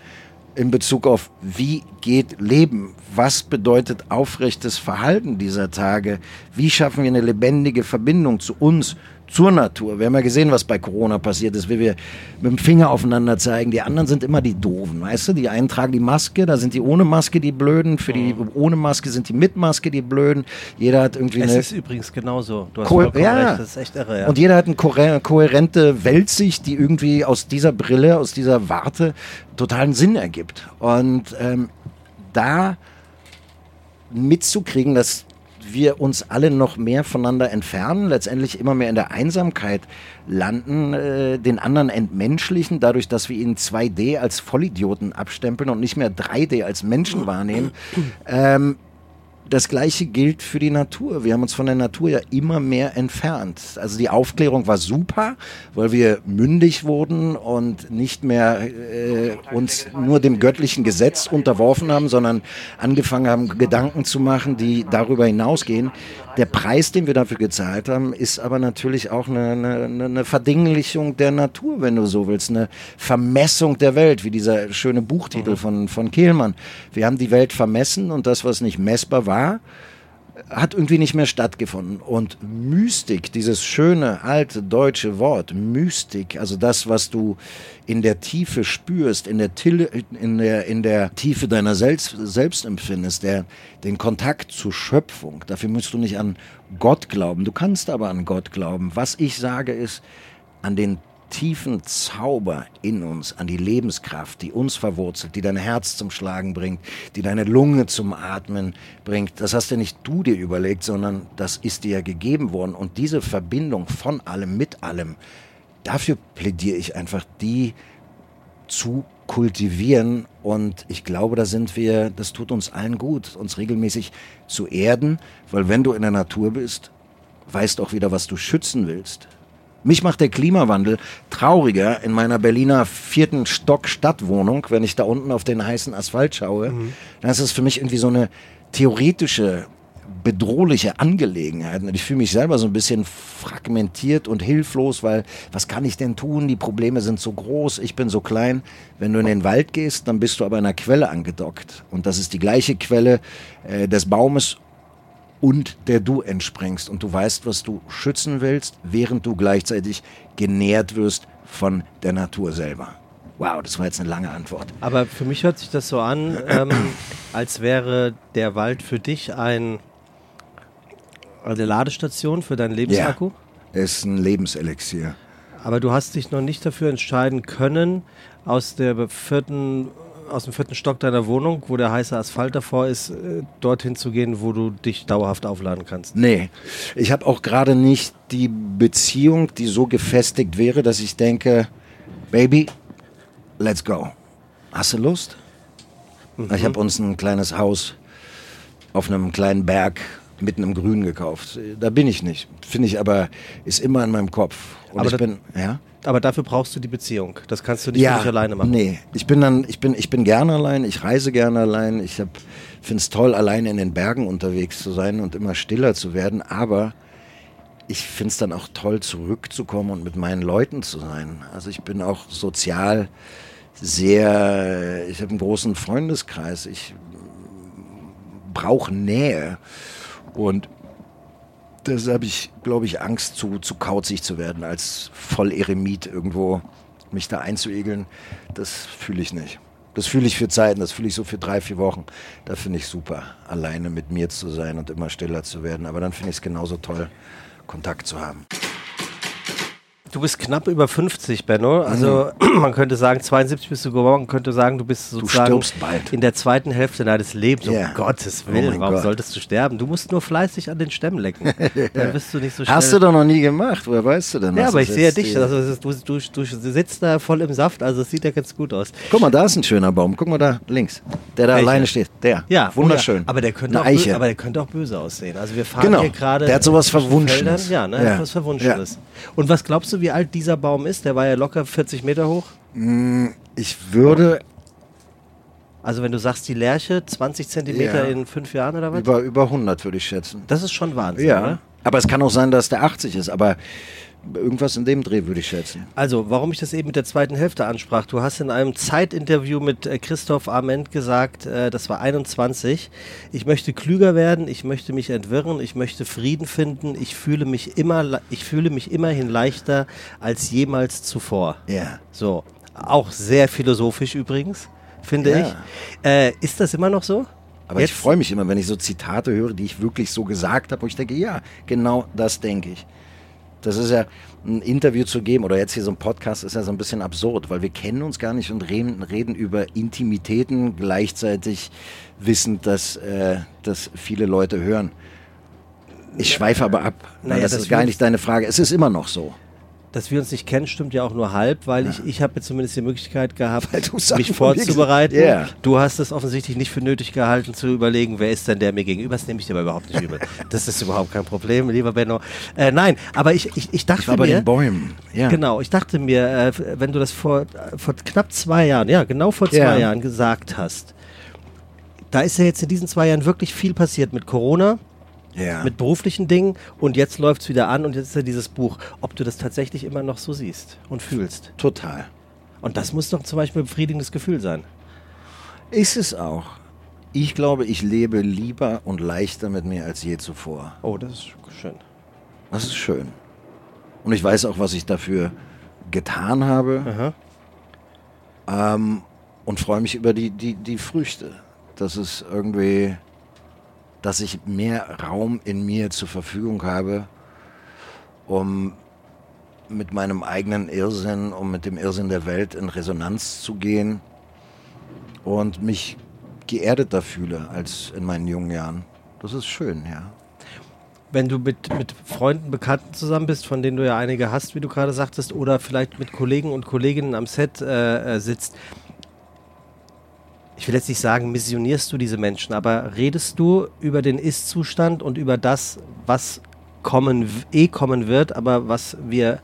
in Bezug auf, wie geht Leben? Was bedeutet aufrechtes Verhalten dieser Tage? Wie schaffen wir eine lebendige Verbindung zu uns, zur Natur? Wir haben ja gesehen, was bei Corona passiert ist, wie wir mit dem Finger aufeinander zeigen. Die anderen sind immer die Doofen, weißt du? Die einen tragen die Maske, da sind die ohne Maske die Blöden. Für die ohne Maske sind die mit Maske die Blöden. Jeder hat irgendwie es eine ist übrigens genauso. Du hast Ko- ja. recht. Das ist echt irre. Ja. und jeder hat eine kohä- kohärente Weltsicht, die irgendwie aus dieser Brille, aus dieser Warte totalen Sinn ergibt. Und ähm, da mitzukriegen, dass wir uns alle noch mehr voneinander entfernen, letztendlich immer mehr in der Einsamkeit landen, äh, den anderen entmenschlichen, dadurch, dass wir ihn 2D als Vollidioten abstempeln und nicht mehr 3D als Menschen wahrnehmen. Ähm, das gleiche gilt für die Natur. Wir haben uns von der Natur ja immer mehr entfernt. Also die Aufklärung war super, weil wir mündig wurden und nicht mehr äh, uns nur dem göttlichen Gesetz unterworfen haben, sondern angefangen haben, Gedanken zu machen, die darüber hinausgehen. Der Preis, den wir dafür gezahlt haben, ist aber natürlich auch eine, eine, eine Verdinglichung der Natur, wenn du so willst, eine Vermessung der Welt, wie dieser schöne Buchtitel von, von Kehlmann. Wir haben die Welt vermessen und das, was nicht messbar war, hat irgendwie nicht mehr stattgefunden. Und Mystik, dieses schöne alte deutsche Wort, Mystik, also das, was du in der Tiefe spürst, in der, Tille, in der, in der Tiefe deiner Selbst, selbst empfindest, der, den Kontakt zur Schöpfung, dafür musst du nicht an Gott glauben, du kannst aber an Gott glauben. Was ich sage ist, an den tiefen Zauber in uns, an die Lebenskraft, die uns verwurzelt, die dein Herz zum Schlagen bringt, die deine Lunge zum Atmen bringt. Das hast ja nicht du dir überlegt, sondern das ist dir gegeben worden. Und diese Verbindung von allem mit allem, dafür plädiere ich einfach, die zu kultivieren. Und ich glaube, da sind wir, das tut uns allen gut, uns regelmäßig zu erden, weil wenn du in der Natur bist, weißt auch wieder, was du schützen willst. Mich macht der Klimawandel trauriger in meiner Berliner vierten Stock Stadtwohnung, wenn ich da unten auf den heißen Asphalt schaue. Mhm. Dann ist es für mich irgendwie so eine theoretische, bedrohliche Angelegenheit. Und ich fühle mich selber so ein bisschen fragmentiert und hilflos, weil was kann ich denn tun? Die Probleme sind so groß, ich bin so klein. Wenn du in den Wald gehst, dann bist du aber einer Quelle angedockt. Und das ist die gleiche Quelle äh, des Baumes und der du entspringst und du weißt, was du schützen willst, während du gleichzeitig genährt wirst von der Natur selber. Wow, das war jetzt eine lange Antwort. Aber für mich hört sich das so an, ähm, als wäre der Wald für dich ein, eine Ladestation für deinen Lebensakku? Ja, es ist ein Lebenselixier. Aber du hast dich noch nicht dafür entscheiden können, aus der vierten aus dem vierten Stock deiner Wohnung, wo der heiße Asphalt davor ist, äh, dorthin zu gehen, wo du dich dauerhaft aufladen kannst? Nee, ich habe auch gerade nicht die Beziehung, die so gefestigt wäre, dass ich denke, Baby, let's go. Hast du Lust? Mhm. Ich habe uns ein kleines Haus auf einem kleinen Berg mitten im Grün gekauft. Da bin ich nicht. Finde ich aber, ist immer in meinem Kopf. Und aber ich bin, ja? Aber dafür brauchst du die Beziehung. Das kannst du nicht ja, alleine machen. Nee, ich bin dann, ich bin, ich bin gerne allein, ich reise gerne allein. Ich finde es toll, allein in den Bergen unterwegs zu sein und immer stiller zu werden. Aber ich finde es dann auch toll, zurückzukommen und mit meinen Leuten zu sein. Also ich bin auch sozial sehr, ich habe einen großen Freundeskreis. Ich brauche Nähe. Und deshalb habe ich, glaube ich, Angst, zu, zu kauzig zu werden, als Volleremit irgendwo mich da einzuegeln. Das fühle ich nicht. Das fühle ich für Zeiten, das fühle ich so für drei, vier Wochen. Da finde ich super, alleine mit mir zu sein und immer stiller zu werden. Aber dann finde ich es genauso toll, Kontakt zu haben. Du bist knapp über 50, Benno. Also mhm. man könnte sagen, 72 bist du geworden, man könnte sagen, du bist sozusagen du in der zweiten Hälfte deines Lebens. Yeah. Um Gottes oh Willen, oh warum Gott. solltest du sterben? Du musst nur fleißig an den Stämmen lecken. Dann bist du nicht so schnell. Hast du doch noch nie gemacht, woher weißt du denn? Ja, aber ich sehe ja dich. Also, du, du, du sitzt da voll im Saft, also es sieht ja ganz gut aus. Guck mal, da ist ein schöner Baum. Guck mal da links. Der da Welcher? alleine steht. Der. Ja, wunderschön. Oh ja. Aber, der könnte auch Eiche. aber der könnte auch böse aussehen. Also wir fahren genau. hier gerade. Der hat sowas Verwunschenes. Ja, ne? Ja. Was Verwunschenes. Ja. Und was glaubst du, wie alt dieser Baum Baum ist? Der war ja locker 40 Meter hoch. Mm, ich würde. Also wenn du sagst, die Lerche 20 Zentimeter ja. in fünf Jahren oder was? Über, über 100 würde ich schätzen. Das ist schon Wahnsinn, Ja, oder? Aber es kann auch sein, dass der 80 ist. Aber Irgendwas in dem Dreh würde ich schätzen. Also, warum ich das eben mit der zweiten Hälfte ansprach. Du hast in einem Zeitinterview mit äh, Christoph Arment gesagt, äh, das war 21, ich möchte klüger werden, ich möchte mich entwirren, ich möchte Frieden finden, ich fühle mich immer, ich fühle mich immerhin leichter als jemals zuvor. Ja. So. Auch sehr philosophisch übrigens, finde ja. ich. Äh, ist das immer noch so? Aber Jetzt? ich freue mich immer, wenn ich so Zitate höre, die ich wirklich so gesagt habe, wo ich denke, ja, genau das denke ich. Das ist ja ein Interview zu geben oder jetzt hier so ein Podcast ist ja so ein bisschen absurd, weil wir kennen uns gar nicht und reden, reden über Intimitäten gleichzeitig wissend, dass äh, das viele Leute hören. Ich schweife aber ab. Naja, das, das ist gar nicht deine Frage. Es ist immer noch so dass wir uns nicht kennen, stimmt ja auch nur halb, weil ja. ich, ich habe zumindest die Möglichkeit gehabt, mich vorzubereiten. Yeah. Du hast es offensichtlich nicht für nötig gehalten, zu überlegen, wer ist denn der mir gegenüber. Das nehme ich dir aber überhaupt nicht übel. das ist überhaupt kein Problem, lieber Benno. Äh, nein, aber ich, ich, ich dachte ich war mir... bei den Bäumen. Ja. Genau, ich dachte mir, äh, wenn du das vor, vor knapp zwei Jahren, ja, genau vor zwei ja. Jahren gesagt hast, da ist ja jetzt in diesen zwei Jahren wirklich viel passiert mit Corona ja. mit beruflichen Dingen und jetzt läuft es wieder an und jetzt ist ja dieses Buch. Ob du das tatsächlich immer noch so siehst und fühlst. Total. Und das muss doch zum Beispiel ein befriedigendes Gefühl sein. Ist es auch. Ich glaube, ich lebe lieber und leichter mit mir als je zuvor. Oh, das ist schön. Das ist schön. Und ich weiß auch, was ich dafür getan habe. Ähm, und freue mich über die, die, die Früchte. Das ist irgendwie dass ich mehr Raum in mir zur Verfügung habe, um mit meinem eigenen Irrsinn, um mit dem Irrsinn der Welt in Resonanz zu gehen und mich geerdeter fühle als in meinen jungen Jahren. Das ist schön, ja. Wenn du mit, mit Freunden, Bekannten zusammen bist, von denen du ja einige hast, wie du gerade sagtest, oder vielleicht mit Kollegen und Kolleginnen am Set äh, äh sitzt, ich will jetzt nicht sagen, missionierst du diese Menschen, aber redest du über den Ist-Zustand und über das, was kommen, eh kommen wird, aber was wir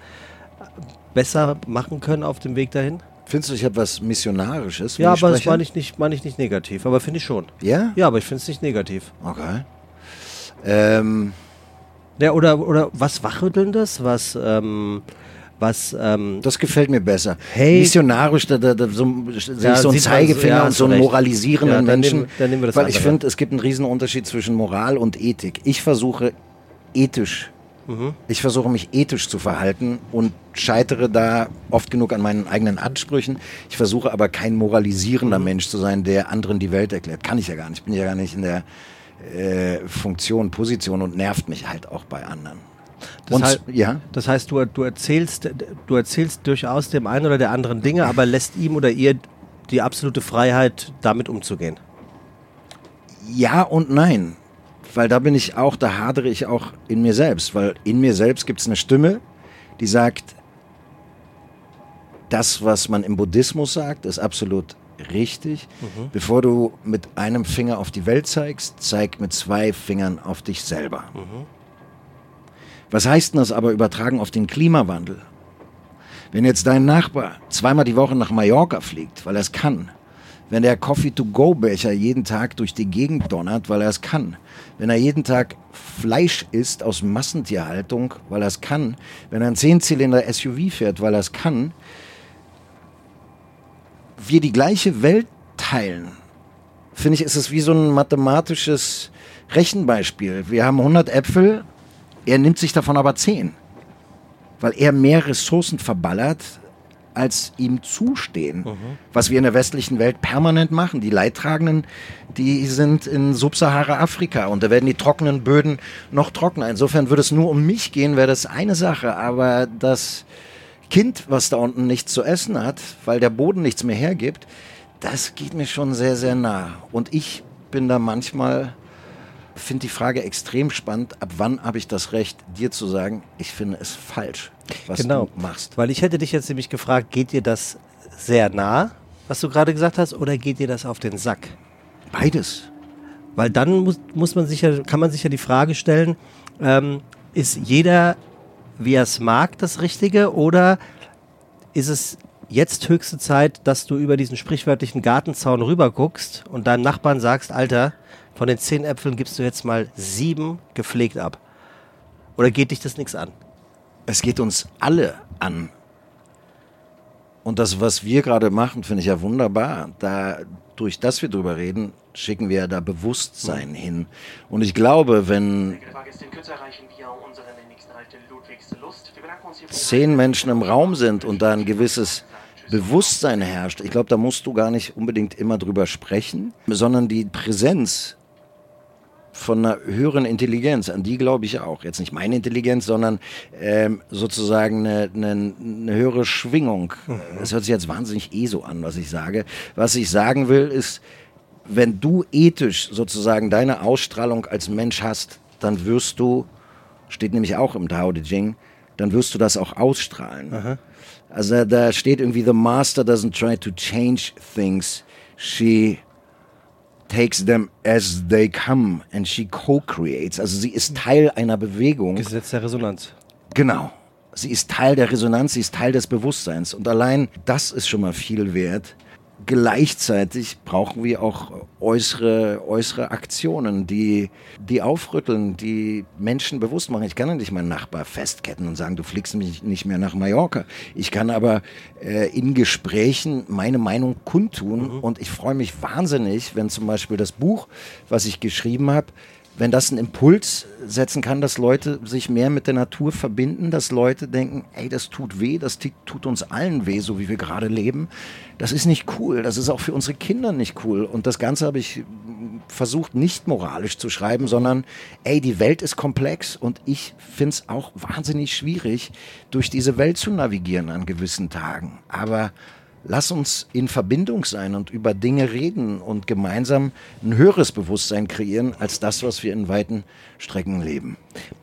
besser machen können auf dem Weg dahin? Findest du, ich habe was Missionarisches? Ja, aber das meine ich nicht, meine ich nicht negativ, aber finde ich schon. Ja? Ja, aber ich finde es nicht negativ. Okay. Ähm, Ja, oder, oder was Wachrüttelndes, was, ähm, was, ähm, das gefällt mir besser. Hey. Missionarisch, da, da, da so, Ja, so einen Zeigefinger ja, und so einen moralisierenden Ja, dann Menschen. nehmen- dann nehmen wir das weil ich finde, es gibt einen riesen Unterschied zwischen Moral und Ethik. Ich versuche ethisch, Mhm. ich versuche mich ethisch zu verhalten und scheitere da oft genug an meinen eigenen Ansprüchen. Ich versuche aber kein moralisierender Mhm. Mensch zu sein, der anderen die Welt erklärt. Kann ich ja gar nicht. Ich bin ja gar nicht in der äh, Funktion, Position und nervt mich halt auch bei anderen. Das und heißt- ja, das heißt, du, du erzählst, du erzählst durchaus dem einen oder der anderen Dinge, aber lässt ihm oder ihr die absolute Freiheit, damit umzugehen. Ja und nein. Weil da bin ich auch, da hadere ich auch in mir selbst. Weil in mir selbst gibt es eine Stimme, die sagt, das, was man im Buddhismus sagt, ist absolut richtig. Bevor du mit einem Finger auf die Welt zeigst, zeig mit zwei Fingern auf dich selber. Was heißt denn das aber übertragen auf den Klimawandel? Wenn jetzt dein Nachbar zweimal die Woche nach Mallorca fliegt, weil er es kann, wenn der Coffee-to-go-Becher jeden Tag durch die Gegend donnert, weil er es kann, wenn er jeden Tag Fleisch isst aus Massentierhaltung, weil er es kann, wenn er einen Zehnzylinder-SUV fährt, weil er es kann, wir die gleiche Welt teilen, finde ich, ist es wie so ein mathematisches Rechenbeispiel. Wir haben 100 Äpfel, er nimmt sich davon aber 10, weil er mehr Ressourcen verballert, als ihm zustehen. Was wir in der westlichen Welt permanent machen. Die Leidtragenden, die sind in Subsahara-Afrika und da werden die trockenen Böden noch trockener. Insofern würde es nur um mich gehen, wäre das eine Sache. Aber das Kind, was da unten nichts zu essen hat, weil der Boden nichts mehr hergibt, das geht mir schon sehr, sehr nah. Und ich bin da manchmal, finde die Frage extrem spannend, ab wann habe ich das Recht, dir zu sagen, ich finde es falsch, was genau. du machst. Weil ich hätte dich jetzt nämlich gefragt, geht dir das sehr nah, was du gerade gesagt hast, oder geht dir das auf den Sack? Beides. Weil dann muss, muss man sich ja, kann man sich ja die Frage stellen, ähm, ist jeder, wie er es mag, das Richtige oder ist es jetzt höchste Zeit, dass du über diesen sprichwörtlichen Gartenzaun rüber guckst und deinem Nachbarn sagst, Alter, von den zehn Äpfeln gibst du jetzt mal sieben gepflegt ab? Oder geht dich das nichts an? Es geht uns alle an. Und das, was wir gerade machen, finde ich ja wunderbar. Da, durch das wir drüber reden, schicken wir da Bewusstsein hin. Und ich glaube, wenn zehn Menschen im Raum sind und da ein gewisses Bewusstsein herrscht, ich glaube, da musst du gar nicht unbedingt immer drüber sprechen, sondern die Präsenz von einer höheren Intelligenz, an die glaube ich auch. Jetzt nicht meine Intelligenz, sondern ähm, sozusagen eine, eine, eine höhere Schwingung. Das hört sich jetzt wahnsinnig eh so an, was ich sage. Was ich sagen will, ist, wenn du ethisch sozusagen deine Ausstrahlung als Mensch hast, dann wirst du, steht nämlich auch im Tao Te Ching, dann wirst du das auch ausstrahlen. Also da, da steht irgendwie, the master doesn't try to change things, she takes them as they come and she co-creates. Also sie ist Teil einer Bewegung. Gesetz der Resonanz. Genau. Sie ist Teil der Resonanz, sie ist Teil des Bewusstseins. Und allein das ist schon mal viel wert. Gleichzeitig brauchen wir auch äußere, äußere Aktionen, die, die aufrütteln, die Menschen bewusst machen. Ich kann ja nicht meinen Nachbar festketten und sagen, du fliegst mich nicht mehr nach Mallorca. Ich kann aber äh, in Gesprächen meine Meinung kundtun und ich freue mich wahnsinnig, wenn zum Beispiel das Buch, was ich geschrieben habe, wenn das einen Impuls setzen kann, dass Leute sich mehr mit der Natur verbinden, dass Leute denken, ey, das tut weh, das tut uns allen weh, so wie wir gerade leben. Das ist nicht cool, das ist auch für unsere Kinder nicht cool. Und das Ganze habe ich versucht, nicht moralisch zu schreiben, sondern, ey, die Welt ist komplex und ich finde es auch wahnsinnig schwierig, durch diese Welt zu navigieren an gewissen Tagen. Aber Lass uns in Verbindung sein und über Dinge reden und gemeinsam ein höheres Bewusstsein kreieren als das, was wir in weiten Strecken leben.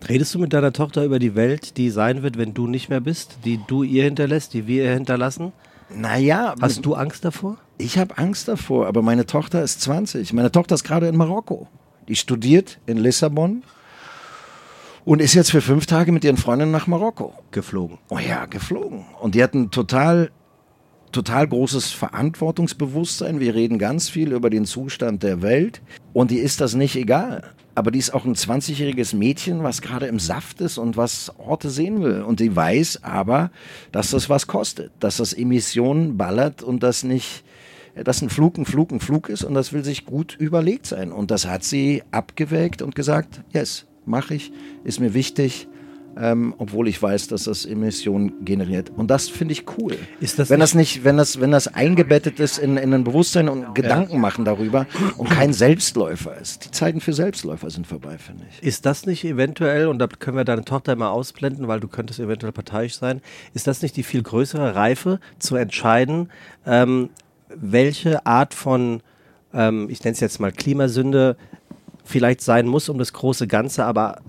Redest du mit deiner Tochter über die Welt, die sein wird, wenn du nicht mehr bist, die du ihr hinterlässt, die wir ihr hinterlassen? Naja, Hast du Angst davor? ich habe Angst davor, aber meine Tochter ist 20. Meine Tochter ist gerade in Marokko. Die studiert in Lissabon und ist jetzt für fünf Tage mit ihren Freundinnen nach Marokko. Geflogen. Oh ja, geflogen. Und die hatten total, total großes Verantwortungsbewusstsein. Wir reden ganz viel über den Zustand der Welt. Und die ist das nicht egal. Aber die ist auch ein 20-jähriges Mädchen, was gerade im Saft ist und was Orte sehen will. Und die weiß aber, dass das was kostet. Dass das Emissionen ballert und das nicht, dass ein Flug ein Flug ein Flug ist. Und das will sich gut überlegt sein. Und das hat sie abgewägt und gesagt, yes, mache ich, ist mir wichtig. Ähm, obwohl ich weiß, dass das Emissionen generiert. Und das finde ich cool. Ist das wenn nicht- das nicht, wenn das, wenn das eingebettet ist in, in ein Bewusstsein und Gedanken machen darüber und kein Selbstläufer ist. Die Zeiten für Selbstläufer sind vorbei, finde ich. Ist das nicht eventuell, und da können wir deine Tochter mal ausblenden, weil du könntest eventuell parteiisch sein, ist das nicht die viel größere Reife zu entscheiden, ähm, welche Art von, ähm, ich nenne es jetzt mal Klimasünde, vielleicht sein muss, um das große Ganze aber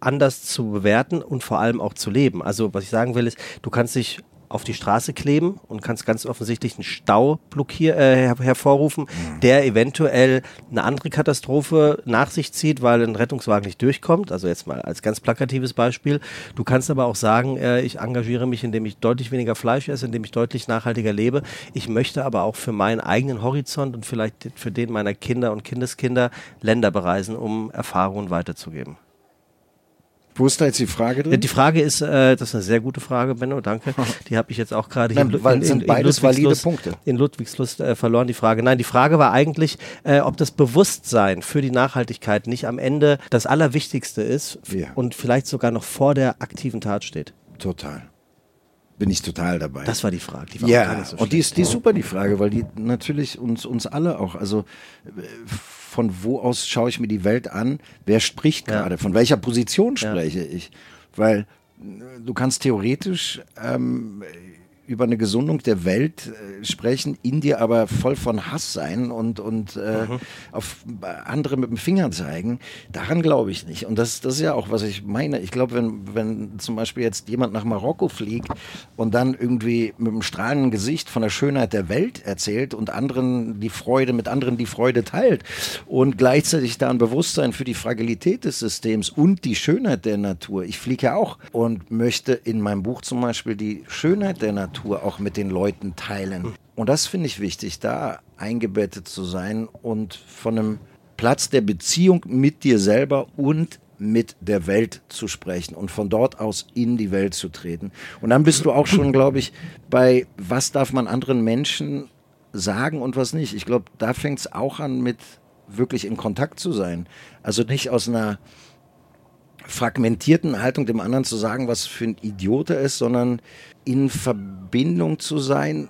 anders zu bewerten und vor allem auch zu leben. Also was ich sagen will ist, du kannst dich auf die Straße kleben und kannst ganz offensichtlich einen Stau blockier äh, her hervorrufen, der eventuell eine andere Katastrophe nach sich zieht, weil ein Rettungswagen nicht durchkommt. Also jetzt mal als ganz plakatives Beispiel. Du kannst aber auch sagen, äh, ich engagiere mich, indem ich deutlich weniger Fleisch esse, indem ich deutlich nachhaltiger lebe. Ich möchte aber auch für meinen eigenen Horizont und vielleicht für den meiner Kinder und Kindeskinder Länder bereisen, um Erfahrungen weiterzugeben. Wo ist da jetzt die Frage drin? Die Frage ist, äh, das ist eine sehr gute Frage, Benno, danke. Die habe ich jetzt auch gerade weil es sind beides valide Ludwigslust- Punkte. in Ludwigslust äh, verloren, die Frage. Nein, die Frage war eigentlich, äh, ob das Bewusstsein für die Nachhaltigkeit nicht am Ende das Allerwichtigste ist Ja. und vielleicht sogar noch vor der aktiven Tat steht. Total. Bin ich total dabei. Das war die Frage. Die war ja, so und die ist, die ist super, die Frage, weil die natürlich uns, uns alle auch, also äh, von wo aus schaue ich mir die Welt an? Wer spricht Ja. gerade? Von welcher Position spreche ich? Weil äh, du kannst theoretisch ähm, über eine Gesundung der Welt äh, sprechen, in dir aber voll von Hass sein und, und äh, Mhm. auf andere mit dem Finger zeigen. Daran glaube ich nicht. Und das, das ist ja auch, was ich meine. Ich glaube, wenn, wenn zum Beispiel jetzt jemand nach Marokko fliegt und dann irgendwie mit einem strahlenden Gesicht von der Schönheit der Welt erzählt und anderen die Freude, mit anderen die Freude teilt und gleichzeitig da ein Bewusstsein für die Fragilität des Systems und die Schönheit der Natur. Ich fliege ja auch und möchte in meinem Buch zum Beispiel die Schönheit der Natur auch mit den Leuten teilen. Und das finde ich wichtig, da eingebettet zu sein und von einem Platz der Beziehung mit dir selber und mit der Welt zu sprechen und von dort aus in die Welt zu treten. Und dann bist du auch schon, glaube ich, bei was darf man anderen Menschen sagen und was nicht. Ich glaube, da fängt es auch an mit wirklich in Kontakt zu sein. Also nicht aus einer fragmentierten Haltung dem anderen zu sagen, was für ein Idiot er ist, sondern in Verbindung zu sein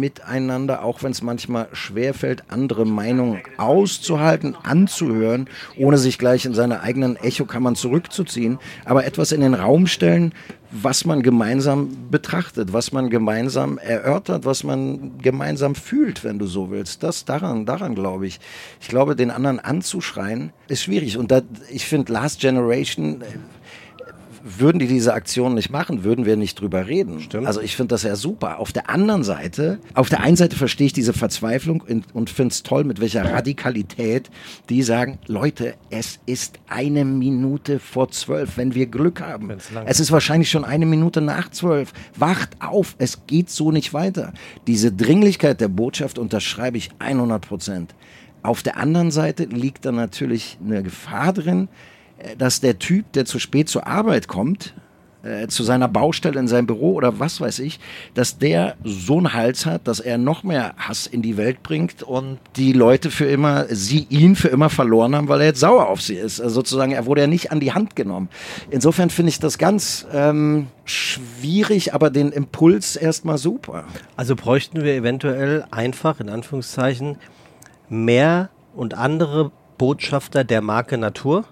miteinander, auch wenn es manchmal schwerfällt, andere Meinungen auszuhalten, anzuhören, ohne sich gleich in seine eigenen Echokammern zurückzuziehen, aber etwas in den Raum stellen, was man gemeinsam betrachtet, was man gemeinsam erörtert, was man gemeinsam fühlt, wenn du so willst. Das daran, daran glaube ich. Ich glaube, den anderen anzuschreien, ist schwierig. Und da, ich finde, Last Generation, äh, würden die diese Aktion nicht machen, würden wir nicht drüber reden. Stimmt. Also ich finde das ja super. Auf der anderen Seite, auf der einen Seite verstehe ich diese Verzweiflung in- und finde es toll, mit welcher Radikalität die sagen, Leute, es ist eine Minute vor zwölf, wenn wir Glück haben. Es ist wahrscheinlich schon eine Minute nach zwölf. Wacht auf, es geht so nicht weiter. Diese Dringlichkeit der Botschaft unterschreibe ich 100 Prozent. Auf der anderen Seite liegt da natürlich eine Gefahr drin, dass der Typ, der zu spät zur Arbeit kommt, äh, zu seiner Baustelle in sein Büro oder was weiß ich, dass der so einen Hals hat, dass er noch mehr Hass in die Welt bringt und die Leute für immer, sie ihn für immer verloren haben, weil er jetzt sauer auf sie ist. Also sozusagen, er wurde ja nicht an die Hand genommen. Insofern finde ich das ganz ähm, schwierig, aber den Impuls erstmal super. Also bräuchten wir eventuell einfach, in Anführungszeichen, mehr und andere Botschafter der Marke Natur,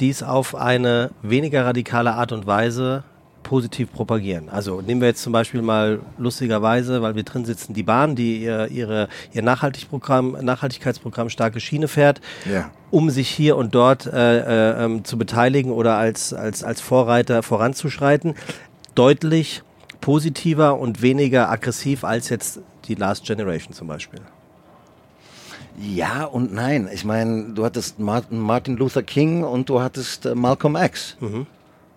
die es auf eine weniger radikale Art und Weise positiv propagieren. Also nehmen wir jetzt zum Beispiel mal lustigerweise, weil wir drin sitzen, die Bahn, die ihr, ihre, ihr Nachhaltigprogramm, Nachhaltigkeitsprogramm starke Schiene fährt, Ja. um sich hier und dort äh, äh, ähm, zu beteiligen oder als, als, als Vorreiter voranzuschreiten, deutlich positiver und weniger aggressiv als jetzt die Last Generation zum Beispiel. Ja und nein. Ich meine, du hattest Martin, Luther King und du hattest äh, Malcolm X.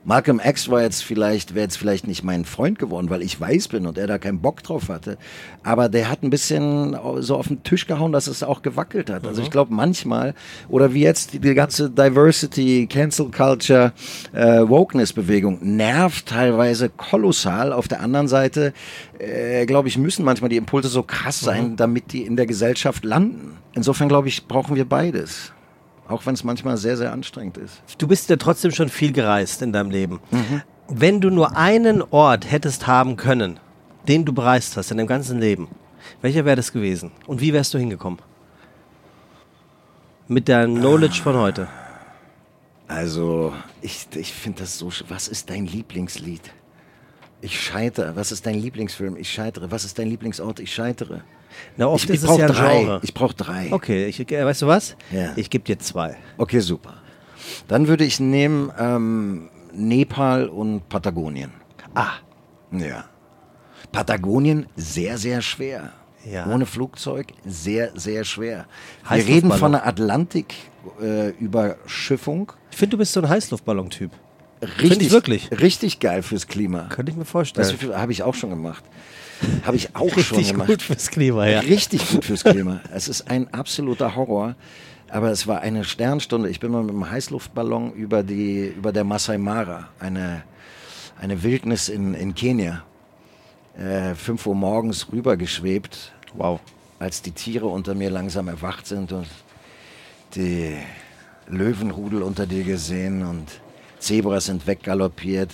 Malcolm X war jetzt vielleicht, wäre jetzt vielleicht nicht mein Freund geworden, weil ich weiß bin und er da keinen Bock drauf hatte. Aber der hat ein bisschen so auf den Tisch gehauen, dass es auch gewackelt hat. Also ich glaube manchmal, oder wie jetzt die, die ganze Diversity, Cancel Culture, äh, Wokeness-Bewegung nervt teilweise kolossal. Auf der anderen Seite, äh, glaube ich, müssen manchmal die Impulse so krass sein, damit die in der Gesellschaft landen. Insofern, glaube ich, brauchen wir beides. Auch wenn es manchmal sehr, sehr anstrengend ist. Du bist ja trotzdem schon viel gereist in deinem Leben. Wenn du nur einen Ort hättest haben können, den du bereist hast in deinem ganzen Leben, welcher wäre das gewesen? Und wie wärst du hingekommen? Mit der Knowledge von heute. Also, ich, ich finde das so. Was ist dein Lieblingslied? Ich scheitere. Was ist dein Lieblingsfilm? Ich scheitere. Was ist dein Lieblingsort? Ich scheitere. Na, oft ich ich ist brauche ja drei. Genre. Ich brauche drei. Okay, ich, äh, weißt du was? Ja. Ich gebe dir zwei. Okay, super. Dann würde ich nehmen ähm, Nepal und Patagonien. Ah, Ja. Patagonien sehr, sehr schwer. Ja. Ohne Flugzeug sehr, sehr schwer. Wir reden von einer Atlantik-Überschiffung. ich finde, du bist so ein Heißluftballon-Typ. richtig, ich wirklich. Richtig geil fürs Klima. Könnte ich mir Das vorstellen. habe ich auch schon gemacht. Habe ich auch schon Richtig gemacht. gut fürs Klima, ja. Richtig gut fürs Klima. Es ist ein absoluter Horror. Aber es war eine Sternstunde. Ich bin mal mit einem Heißluftballon über, die, über der Masai Mara, eine, eine Wildnis in, in Kenia, äh, 5 Uhr morgens rübergeschwebt, Wow. als die Tiere unter mir langsam erwacht sind und die Löwenrudel unter dir gesehen und Zebras sind weggaloppiert.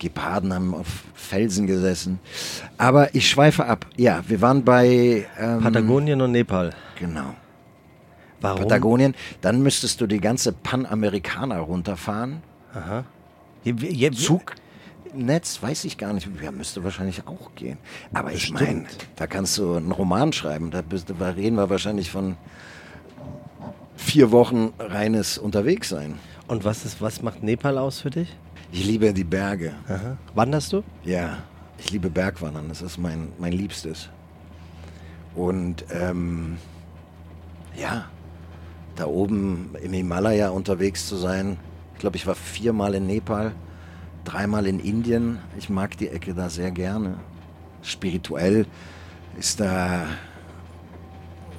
Geparden haben auf Felsen gesessen. Aber ich schweife ab. Ja, wir waren bei ähm, Patagonien und Nepal. Genau. Warum? Patagonien. Dann müsstest du die ganze Panamerikaner runterfahren. Aha. Zugnetz, weiß ich gar nicht. Ja, müsste wahrscheinlich auch gehen. Aber ich meine, da kannst du einen Roman schreiben. Da, bist, da reden wir wahrscheinlich von vier Wochen reines Unterwegssein. Und was, ist, was macht Nepal aus für dich? Ich liebe die Berge. Aha. Wanderst du? Ja, ich liebe Bergwandern. Das ist mein, mein Liebstes. Und ähm, ja, da oben im Himalaya unterwegs zu sein. Ich glaube, ich war viermal in Nepal, dreimal in Indien. Ich mag die Ecke da sehr gerne. Spirituell ist da,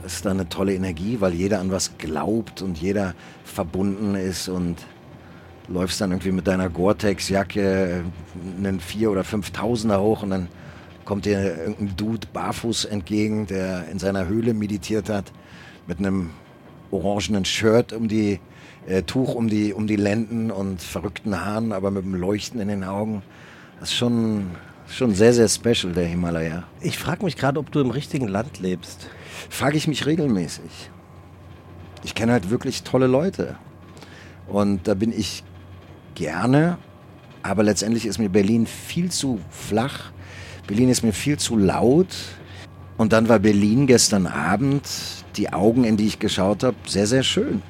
ist da eine tolle Energie, weil jeder an was glaubt und jeder verbunden ist und läufst dann irgendwie mit deiner Gore-Tex-Jacke einen vier oder 5000er hoch und dann kommt dir irgendein Dude barfuß entgegen, der in seiner Höhle meditiert hat, mit einem orangenen Shirt um die äh, Tuch um die um die Lenden und verrückten Haaren, aber mit einem Leuchten in den Augen. Das ist schon schon sehr sehr special der Himalaya. Ich frage mich gerade, ob du im richtigen Land lebst. Frage ich mich regelmäßig. Ich kenne halt wirklich tolle Leute und da bin ich gerne, aber letztendlich ist mir Berlin viel zu flach. Berlin ist mir viel zu laut. Und dann war Berlin gestern Abend, die Augen, in die ich geschaut habe, sehr, sehr schön.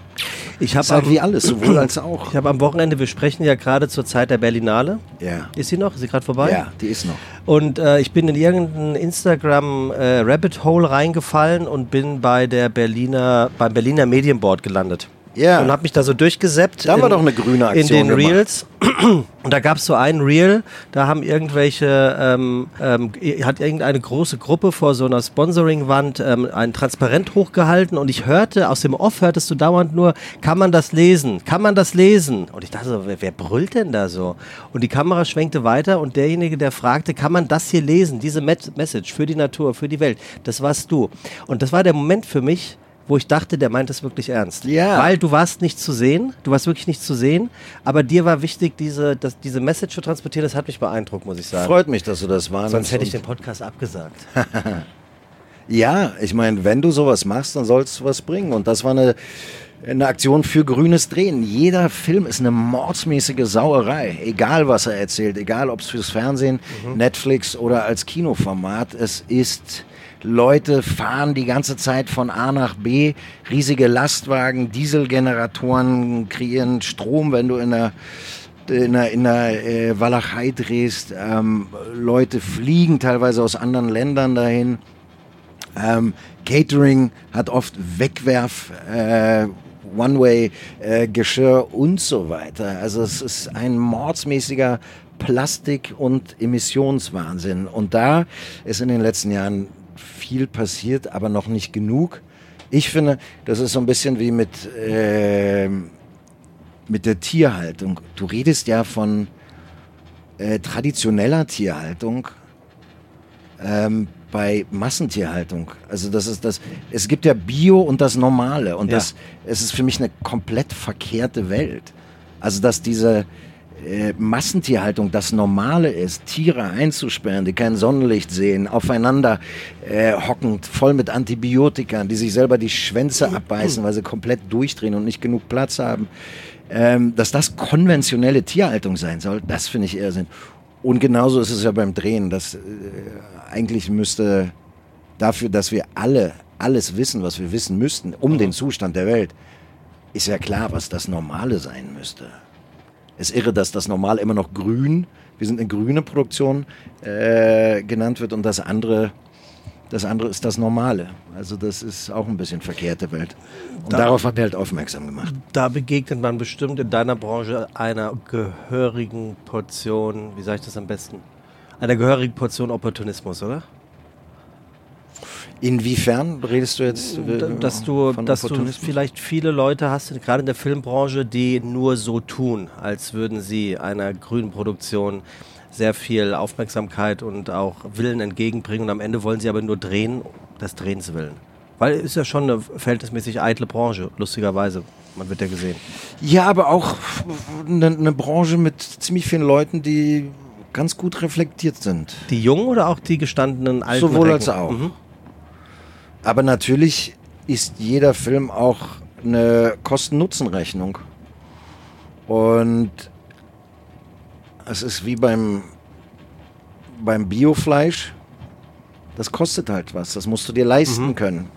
Ich habe halt am, wie alles, sowohl als auch. ich hab am Wochenende, wir sprechen ja gerade zur Zeit der Berlinale. Ja. Ist sie noch? Ist sie gerade vorbei? Ja, die ist noch. Und äh, ich bin in irgendein Instagram äh, Rabbit Hole reingefallen und bin bei der Berliner, beim Berliner Medienboard gelandet. Ja. Und habe mich da so durchgesäppt. Da wir doch eine grüne In Aktion den gemacht. Reels. Und da gab es so einen Reel, da haben irgendwelche, ähm, ähm, hat irgendeine große Gruppe vor so einer Sponsoring-Wand ähm, ein Transparent hochgehalten und ich hörte, aus dem Off hörtest du dauernd nur, kann man das lesen? Kann man das lesen? Und ich dachte so, wer, wer brüllt denn da so? Und die Kamera schwenkte weiter und derjenige, der fragte, kann man das hier lesen? Diese Message für die Natur, für die Welt, das warst du. Und das war der Moment für mich, wo ich dachte, der meint es wirklich ernst. Ja. Weil du warst nicht zu sehen, du warst wirklich nicht zu sehen, aber dir war wichtig, diese, das, diese Message zu transportieren, das hat mich beeindruckt, muss ich sagen. Freut mich, dass du das wahrnimmst. Sonst hätte ich den Podcast abgesagt. Ja, ich meine, wenn du sowas machst, dann sollst du was bringen. Und das war eine, eine Aktion für grünes Drehen. Jeder Film ist eine mordsmäßige Sauerei. Egal, was er erzählt. Egal, ob es fürs Fernsehen, Netflix oder als Kinoformat. Es ist, Leute fahren die ganze Zeit von A nach B. Riesige Lastwagen, Dieselgeneratoren kreieren Strom, wenn du in der in der, in der äh, Walachei drehst. Ähm, Leute fliegen teilweise aus anderen Ländern dahin. Ähm, Catering hat oft Wegwerf, äh, One-Way-Geschirr und so weiter. Also es ist ein mordsmäßiger Plastik- und Emissionswahnsinn. Und da ist in den letzten Jahren viel passiert, aber noch nicht genug. Ich finde, das ist so ein bisschen wie mit, äh, mit der Tierhaltung. Du redest ja von äh, traditioneller Tierhaltung ähm, bei Massentierhaltung. Also das ist das. Es gibt ja Bio und das Normale und Ja. das. Es ist für mich eine komplett verkehrte Welt. Also dass diese äh, Massentierhaltung das Normale ist, Tiere einzusperren, die kein Sonnenlicht sehen, aufeinander äh, hockend, voll mit Antibiotika, die sich selber die Schwänze abbeißen, weil sie komplett durchdrehen und nicht genug Platz haben. Ähm, dass das konventionelle Tierhaltung sein soll, das finde ich Irrsinn. Und genauso ist es ja beim Drehen, dass äh, eigentlich müsste dafür, dass wir alle alles wissen, was wir wissen müssten, um den Zustand der Welt, ist ja klar, was das Normale sein müsste. Es ist irre, dass das Normal immer noch grün, wir sind eine grüne Produktion, äh, genannt wird und das andere, das andere ist das Normale. Also das ist auch ein bisschen verkehrte Welt. Und Da- darauf hat er halt aufmerksam gemacht. Da begegnet man bestimmt in deiner Branche einer gehörigen Portion, wie sage ich das am besten? Einer gehörigen Portion Opportunismus, oder? Inwiefern redest du jetzt äh, dass du, dass du vielleicht viele Leute hast, gerade in der Filmbranche, die nur so tun, als würden sie einer grünen Produktion sehr viel Aufmerksamkeit und auch Willen entgegenbringen und am Ende wollen sie aber nur drehen, des Drehens willen. Weil es ist ja schon eine verhältnismäßig eitle Branche, lustigerweise. Man wird ja gesehen. Ja, aber auch eine, eine Branche mit ziemlich vielen Leuten, die ganz gut reflektiert sind. Die Jungen oder auch die gestandenen alten Sowohl Recken? als auch. Mhm. Aber natürlich ist jeder Film auch eine Kosten-Nutzen-Rechnung. Und es ist wie beim, beim Biofleisch. Das kostet halt was. Das musst du dir leisten können.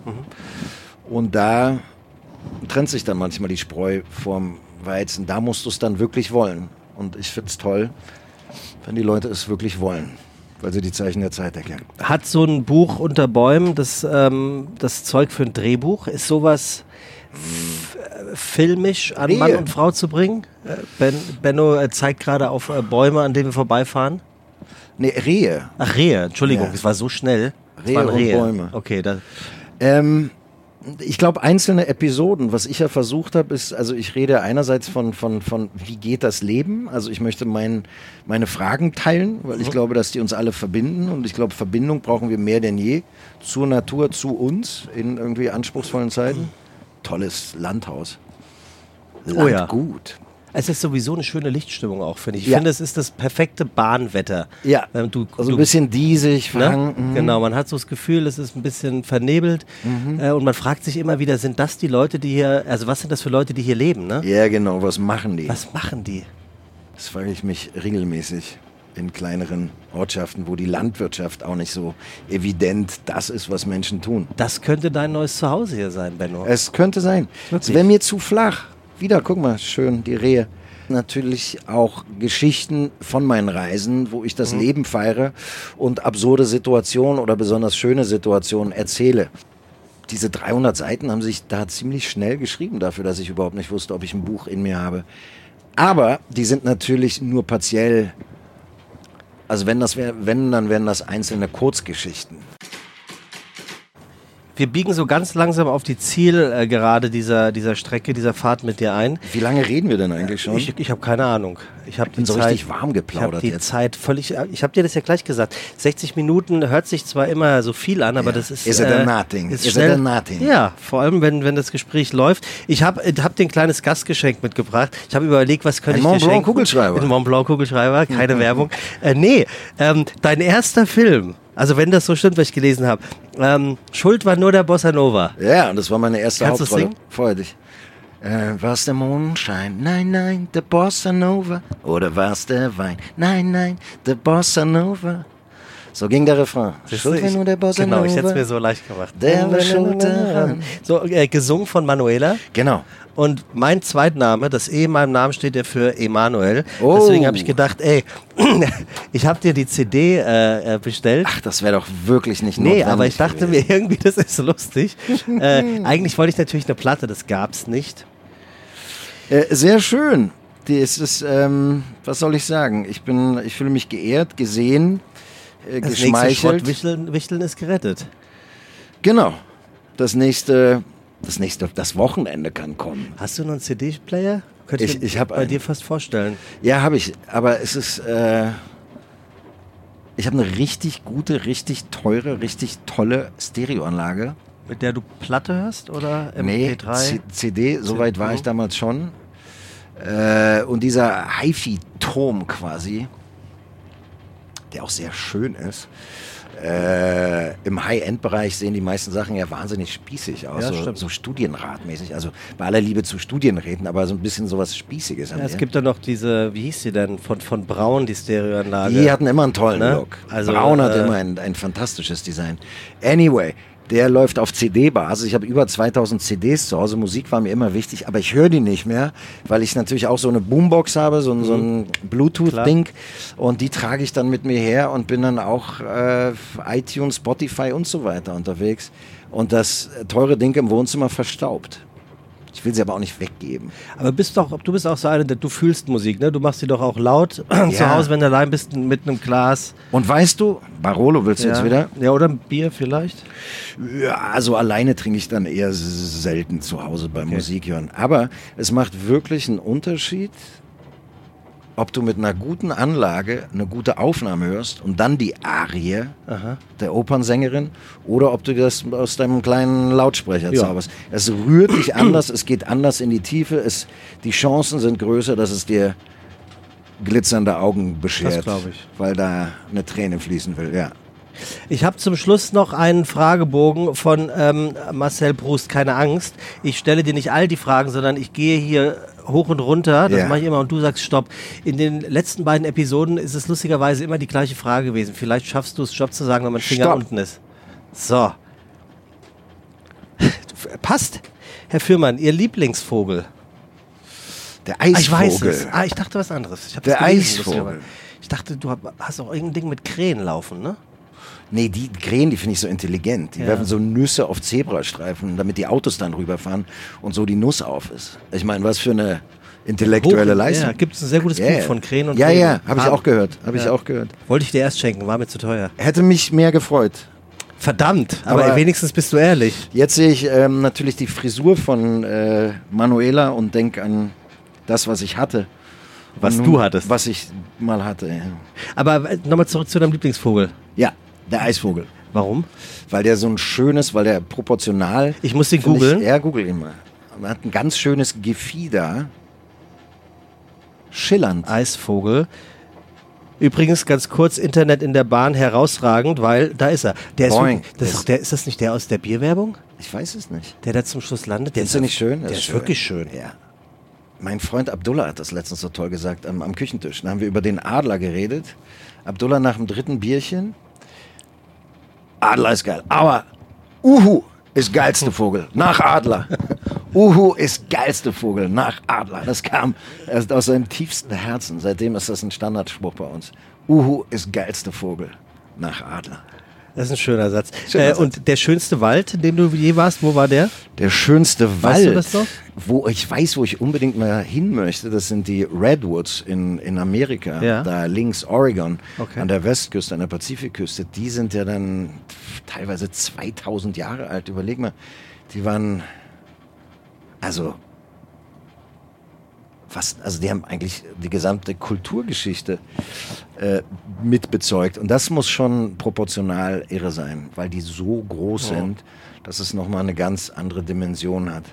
Und da trennt sich dann manchmal die Spreu vom Weizen. Da musst du es dann wirklich wollen. Und ich finde es toll, wenn die Leute es wirklich wollen. Weil sie die Zeichen der Zeit erkennen. Hat so ein Buch unter Bäumen das, ähm, das Zeug für ein Drehbuch? Ist sowas filmisch an Rehe. Mann und Frau zu bringen? Äh, ben, Benno zeigt gerade auf äh, Bäume, an denen wir vorbeifahren. Ne, Rehe. Ach, Rehe, Entschuldigung, Ja. es war so schnell. Rehe waren und Rehe. Bäume. Okay, da, Ähm, ich glaube, einzelne Episoden, was ich ja versucht habe, ist, also ich rede einerseits von, von, von wie geht das Leben? Also ich möchte mein, meine Fragen teilen, weil ich glaube, dass die uns alle verbinden und ich glaube, Verbindung brauchen wir mehr denn je zur Natur, zu uns in irgendwie anspruchsvollen Zeiten. Tolles Landhaus. Oh ja. Es ist sowieso eine schöne Lichtstimmung auch, finde ich. Ich Ja. finde, es ist das perfekte Bahnwetter. Ja. Ähm, du, Also du, ein bisschen diesig, Ne? mhm. Genau, man hat so das Gefühl, es ist ein bisschen vernebelt äh, und man fragt sich immer wieder, sind das die Leute, die hier, also was sind das für Leute, die hier leben, ne? Ja, genau. Was machen die? Was machen die? Das frage ich mich regelmäßig in kleineren Ortschaften, wo die Landwirtschaft auch nicht so evident das ist, was Menschen tun. Das könnte dein neues Zuhause hier sein, Benno. Es könnte sein. Wirklich? Es wäre mir zu flach. Wieder, guck mal, schön, die Rehe. Natürlich auch Geschichten von meinen Reisen, wo ich das Leben feiere und absurde Situationen oder besonders schöne Situationen erzähle. Diese 300 Seiten haben sich da ziemlich schnell geschrieben dafür, dass ich überhaupt nicht wusste, ob ich ein Buch in mir habe. Aber die sind natürlich nur partiell. Also wenn das wär, wenn, dann wären das einzelne Kurzgeschichten. Wir biegen so ganz langsam auf die Zielgerade dieser, dieser Strecke, dieser Fahrt mit dir ein. Wie lange reden wir denn eigentlich schon? Ich, ich habe keine Ahnung. Ich habe die so Zeit, richtig warm Ich geplaudert die jetzt. Zeit völlig. Ich habe dir das ja gleich gesagt. 60 Minuten hört sich zwar immer so viel an, aber Ja. das ist. Is it a nothing? Ist Is it schnell, a nothing? Ja, vor allem wenn, wenn das Gespräch läuft. Ich habe hab dir ein kleines Gastgeschenk mitgebracht. Ich habe überlegt, was könnte ich Mont dir Blanc schenken? Kugelschreiber. Ein Mont Blanc Kugelschreiber, keine Werbung. Äh, nee, ähm, dein erster Film. Also wenn das so stimmt, was ich gelesen habe. Ähm, Schuld war nur der Bossa Nova. Ja, und das war meine erste Kannst du Hauptrolle. singen? Freu dich. Äh, war's der Mondschein? Nein, nein, der Bossa Nova. Oder war's der Wein? Nein, nein, der Bossa Nova. So ging der Refrain. Du, ich, nur der Bossa genau, ich hätte es Nova. mir so leicht gemacht. Der war schuld daran. So, äh, gesungen von Manuela. Genau. Und mein Zweitname, das E in meinem Namen steht ja für Emanuel. Oh. Deswegen habe ich gedacht, ey, ich habe dir die CD äh, äh, bestellt. Ach, das wäre doch wirklich nicht Nee, aber ich dachte gewesen. mir irgendwie, das ist lustig. äh, eigentlich wollte ich natürlich eine Platte, das gab's nicht. Äh, sehr schön. Die, es ist, ähm, was soll ich sagen? Ich bin, ich fühle mich geehrt, gesehen, äh, Das nächste geschmeichelt. Schrottwichteln Wichteln ist gerettet. Genau. Das nächste, das nächste, das Wochenende kann kommen. Hast du noch einen CD-Player? Könnte Ich- mir ich hab bei einen. dir fast vorstellen. Ja, habe ich. Aber es ist, äh, ich habe eine richtig gute, richtig teure, richtig tolle Stereoanlage. Mit der du Platte hörst oder Nee, MP3? C CD, soweit war ich damals schon. Äh, und dieser HiFi-Turm quasi, der auch sehr schön ist. Äh, Im High-End-Bereich sehen die meisten Sachen ja wahnsinnig spießig aus, Ja, so, so Studienratmäßig. Also bei aller Liebe zu Studienräten, aber so ein bisschen sowas Spießiges. Ja, es gibt da noch diese, wie hieß sie denn, von, von Braun, die Stereoanlage. Die hatten immer einen tollen Ne? Look. Also, Braun hat äh, immer ein, ein fantastisches Design. Anyway, der läuft auf CD-Basis. Ich habe über 2000 CDs zu Hause. Musik war mir immer wichtig, aber ich höre die nicht mehr, weil ich natürlich auch so eine Boombox habe, so, ein- so ein Bluetooth-Ding. Und die trage ich dann mit mir her und bin dann auch äh, iTunes, Spotify und so weiter unterwegs. Und das teure Ding im Wohnzimmer verstaubt. Ich will sie aber auch nicht weggeben. Aber bist doch, du bist auch so eine, der- du fühlst Musik, ne? Du machst sie doch auch laut zu Hause, wenn du allein bist mit einem Glas. Und weißt du, Barolo willst du jetzt wieder? Ja, oder ein Bier vielleicht. Ja, also alleine trinke ich dann eher selten zu Hause beim Musik hören. Aber es macht wirklich einen Unterschied, ob du mit einer guten Anlage eine gute Aufnahme hörst und dann die Arie der Opernsängerin oder ob du das aus deinem kleinen Lautsprecher Ja. zauberst. Es rührt dich anders, es geht anders in die Tiefe, es, die Chancen sind größer, dass es dir glitzernde Augen beschert, weil da eine Träne fließen will, ja. Ich habe zum Schluss noch einen Fragebogen von ähm, Marcel Proust. Keine Angst. Ich stelle dir nicht all die Fragen, sondern ich gehe hier hoch und runter. Das Ja. mache ich immer und du sagst Stopp. In den letzten beiden Episoden ist es lustigerweise immer die gleiche Frage gewesen. Vielleicht schaffst du es, Stopp zu sagen, wenn mein Finger Stopp. unten ist. So. Passt. Herr Fürmann, Ihr Lieblingsvogel. Der Ah, ich weiß Eisvogel. es. Ah, ich dachte was anderes. Der das gelesen, Eisvogel. Ich dachte, du hast auch irgendein Ding mit Krähen laufen, ne? Nee, die Krähen, die finde ich so intelligent. Die Ja. werfen so Nüsse auf Zebrastreifen, damit die Autos dann rüberfahren und so die Nuss auf ist. Ich meine, was für eine intellektuelle Hoch- Leistung. Ja, gibt es ein sehr gutes Ja, Buch von Krähen und Ja, Vögeln. ja, habe ich Ah, auch gehört. Habe ich Ja. auch gehört. Wollte ich dir erst schenken, war mir zu teuer. Hätte mich mehr gefreut. Verdammt, aber, Aber- wenigstens bist du ehrlich. Jetzt sehe ich ähm, natürlich die Frisur von äh, Manuela und denke an das, was ich hatte. Was Und du hattest. Was ich mal hatte. Ja, Aber äh, nochmal zurück zu deinem Lieblingsvogel. ja der Eisvogel. Warum? Weil der so ein schönes, weil der proportional. Ich muss den googeln. Ja, google ihn mal. Er hat ein ganz schönes Gefieder. Schillernd. Eisvogel. Übrigens ganz kurz Internet in der Bahn herausragend, weil da ist er. Der ist, Boing. wirklich- das ist, doch der, ist das nicht der aus der Bierwerbung, Ich weiß es nicht. der da zum Schluss landet? Der Findest du nicht schön? Der ist, wirklich schön. Ja. Mein Freund Abdullah hat das letztens so toll gesagt am, am Küchentisch. Da haben wir über den Adler geredet. Abdullah nach dem dritten Bierchen. Adler ist geil. Aber Uhu ist geilste Vogel. Nach Adler. Uhu ist geilste Vogel. Nach Adler. Das kam erst aus seinem tiefsten Herzen. Seitdem ist das ein Standardspruch bei uns. Uhu ist geilste Vogel. Nach Adler. Das ist ein schöner Satz. Schöner äh, Satz. Und der schönste Wald, in dem du je warst, wo war der? Der schönste Weißt Wald, du das noch? wo ich weiß, wo ich unbedingt mal hin möchte, das sind die Redwoods in, in Amerika. Ja. Da links Oregon, Okay. an der Westküste, an der Pazifikküste. Die sind ja dann teilweise 2000 Jahre alt. Überleg mal, die waren, also, was, also die haben eigentlich die gesamte Kulturgeschichte äh, mitbezeugt. Und das muss schon proportional irre sein, weil die so groß Ja. sind, dass es nochmal eine ganz andere Dimension hat.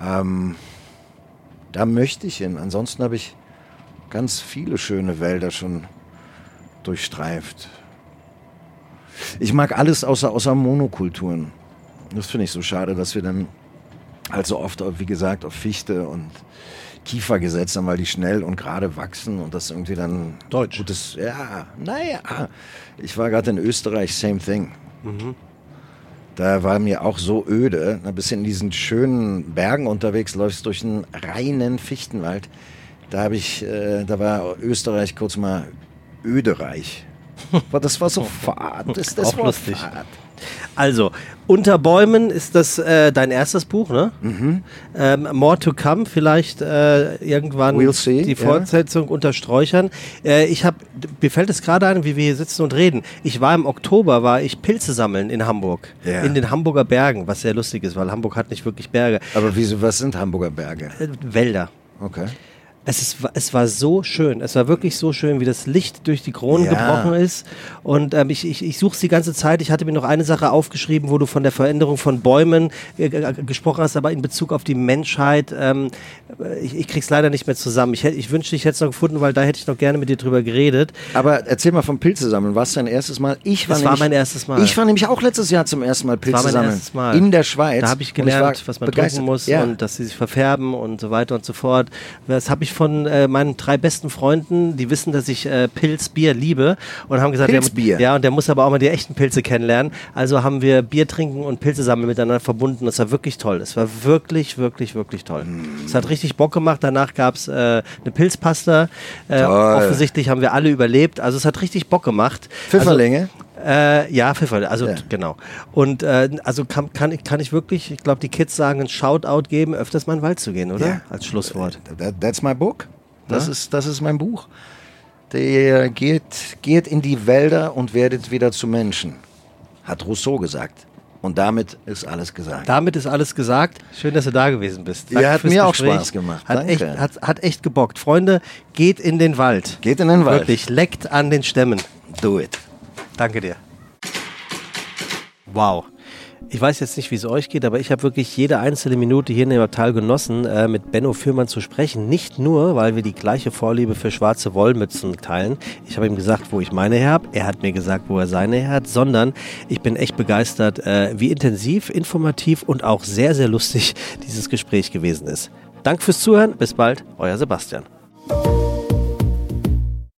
Ähm, da möchte ich hin. Ansonsten habe ich ganz viele schöne Wälder schon durchstreift. Ich mag alles außer, außer Monokulturen. Das finde ich so schade, dass wir dann Also oft, wie gesagt, auf Fichte und Kiefer gesetzt haben, weil die schnell und gerade wachsen und das irgendwie dann Deutsch. gutes. Ja, naja. Ich war gerade in Österreich, same thing. Da war mir auch so öde. Ein bisschen in diesen schönen Bergen unterwegs, läufst durch einen reinen Fichtenwald. Da habe ich, äh, da war Österreich kurz mal ödereich. Aber das war so fad. Das, das Auch war lustig. fad. Also, Unter Bäumen ist das äh, dein erstes Buch, ne? Mhm. Ähm, More to Come, vielleicht äh, irgendwann We'll see, die. Fortsetzung unter Sträuchern. Äh, ich habe, mir fällt es gerade ein, wie wir hier sitzen und reden. Ich war im Oktober, war ich Pilze sammeln in Hamburg, Ja. in den Hamburger Bergen, was sehr lustig ist, weil Hamburg hat nicht wirklich Berge, Aber wieso, was sind Hamburger Berge? äh, Wälder. Okay. Es, ist, es war so schön. Es war wirklich so schön, wie das Licht durch die Kronen Ja. gebrochen ist. Und ähm, ich, ich, ich suche es die ganze Zeit. Ich hatte mir noch eine Sache aufgeschrieben, wo du von der Veränderung von Bäumen äh, g- gesprochen hast, aber in Bezug auf die Menschheit. Ähm, ich ich krieg's leider nicht mehr zusammen. Ich, ich wünschte, ich hätte es noch gefunden, weil da hätte ich noch gerne mit dir drüber geredet. Aber erzähl mal vom Pilze sammeln. Was dein erstes Mal? Ich war Das war nämlich- mein erstes Mal. Ich war nämlich auch letztes Jahr zum ersten Mal Pilze war sammeln. Mal. In der Schweiz. Da habe ich gelernt, war was man begeistert. trinken muss Ja. und dass sie sich verfärben und so weiter und so fort. Das habe ich von äh, meinen drei besten Freunden, die wissen, dass ich äh, Pilzbier liebe und haben gesagt, Pilzbier? Der, ja, und der muss aber auch mal die echten Pilze kennenlernen. Also haben wir Bier trinken und Pilze sammeln miteinander verbunden. Das war wirklich toll. Es war wirklich, wirklich, wirklich toll. Es hat richtig Bock gemacht. Danach gab es äh, eine Pilzpasta. Äh, offensichtlich haben wir alle überlebt. Also es hat richtig Bock gemacht. Pfifferlinge. Äh, ja, Pfeffer, also Ja. genau. Und äh, also kann, kann, ich, kann ich wirklich, ich glaube, die Kids sagen, ein Shoutout geben, öfters mal in den Wald zu gehen, oder? Ja. Als Schlusswort. That, that's my book. Das, Ja? ist, das ist mein Buch. Der geht, geht in die Wälder und werdet wieder zu Menschen. Hat Rousseau gesagt. Und damit ist alles gesagt. Damit ist alles gesagt. Schön, dass du da gewesen bist. Ja, hat mir auch Gespräch. Spaß gemacht. Hat Danke. echt, hat, hat echt gebockt. Freunde, geht in den Wald. Geht in den Wald. Wirklich, leckt an den Stämmen. Do it. Danke dir. Wow. Ich weiß jetzt nicht, wie es euch geht, aber ich habe wirklich jede einzelne Minute hier in dem Abteil genossen, äh, mit Benno Fürmann zu sprechen. Nicht nur, weil wir die gleiche Vorliebe für schwarze Wollmützen teilen. Ich habe ihm gesagt, wo ich meine her habe. Er hat mir gesagt, wo er seine her hat. Sondern ich bin echt begeistert, äh, wie intensiv, informativ und auch sehr, sehr lustig dieses Gespräch gewesen ist. Danke fürs Zuhören. Bis bald. Euer Sebastian.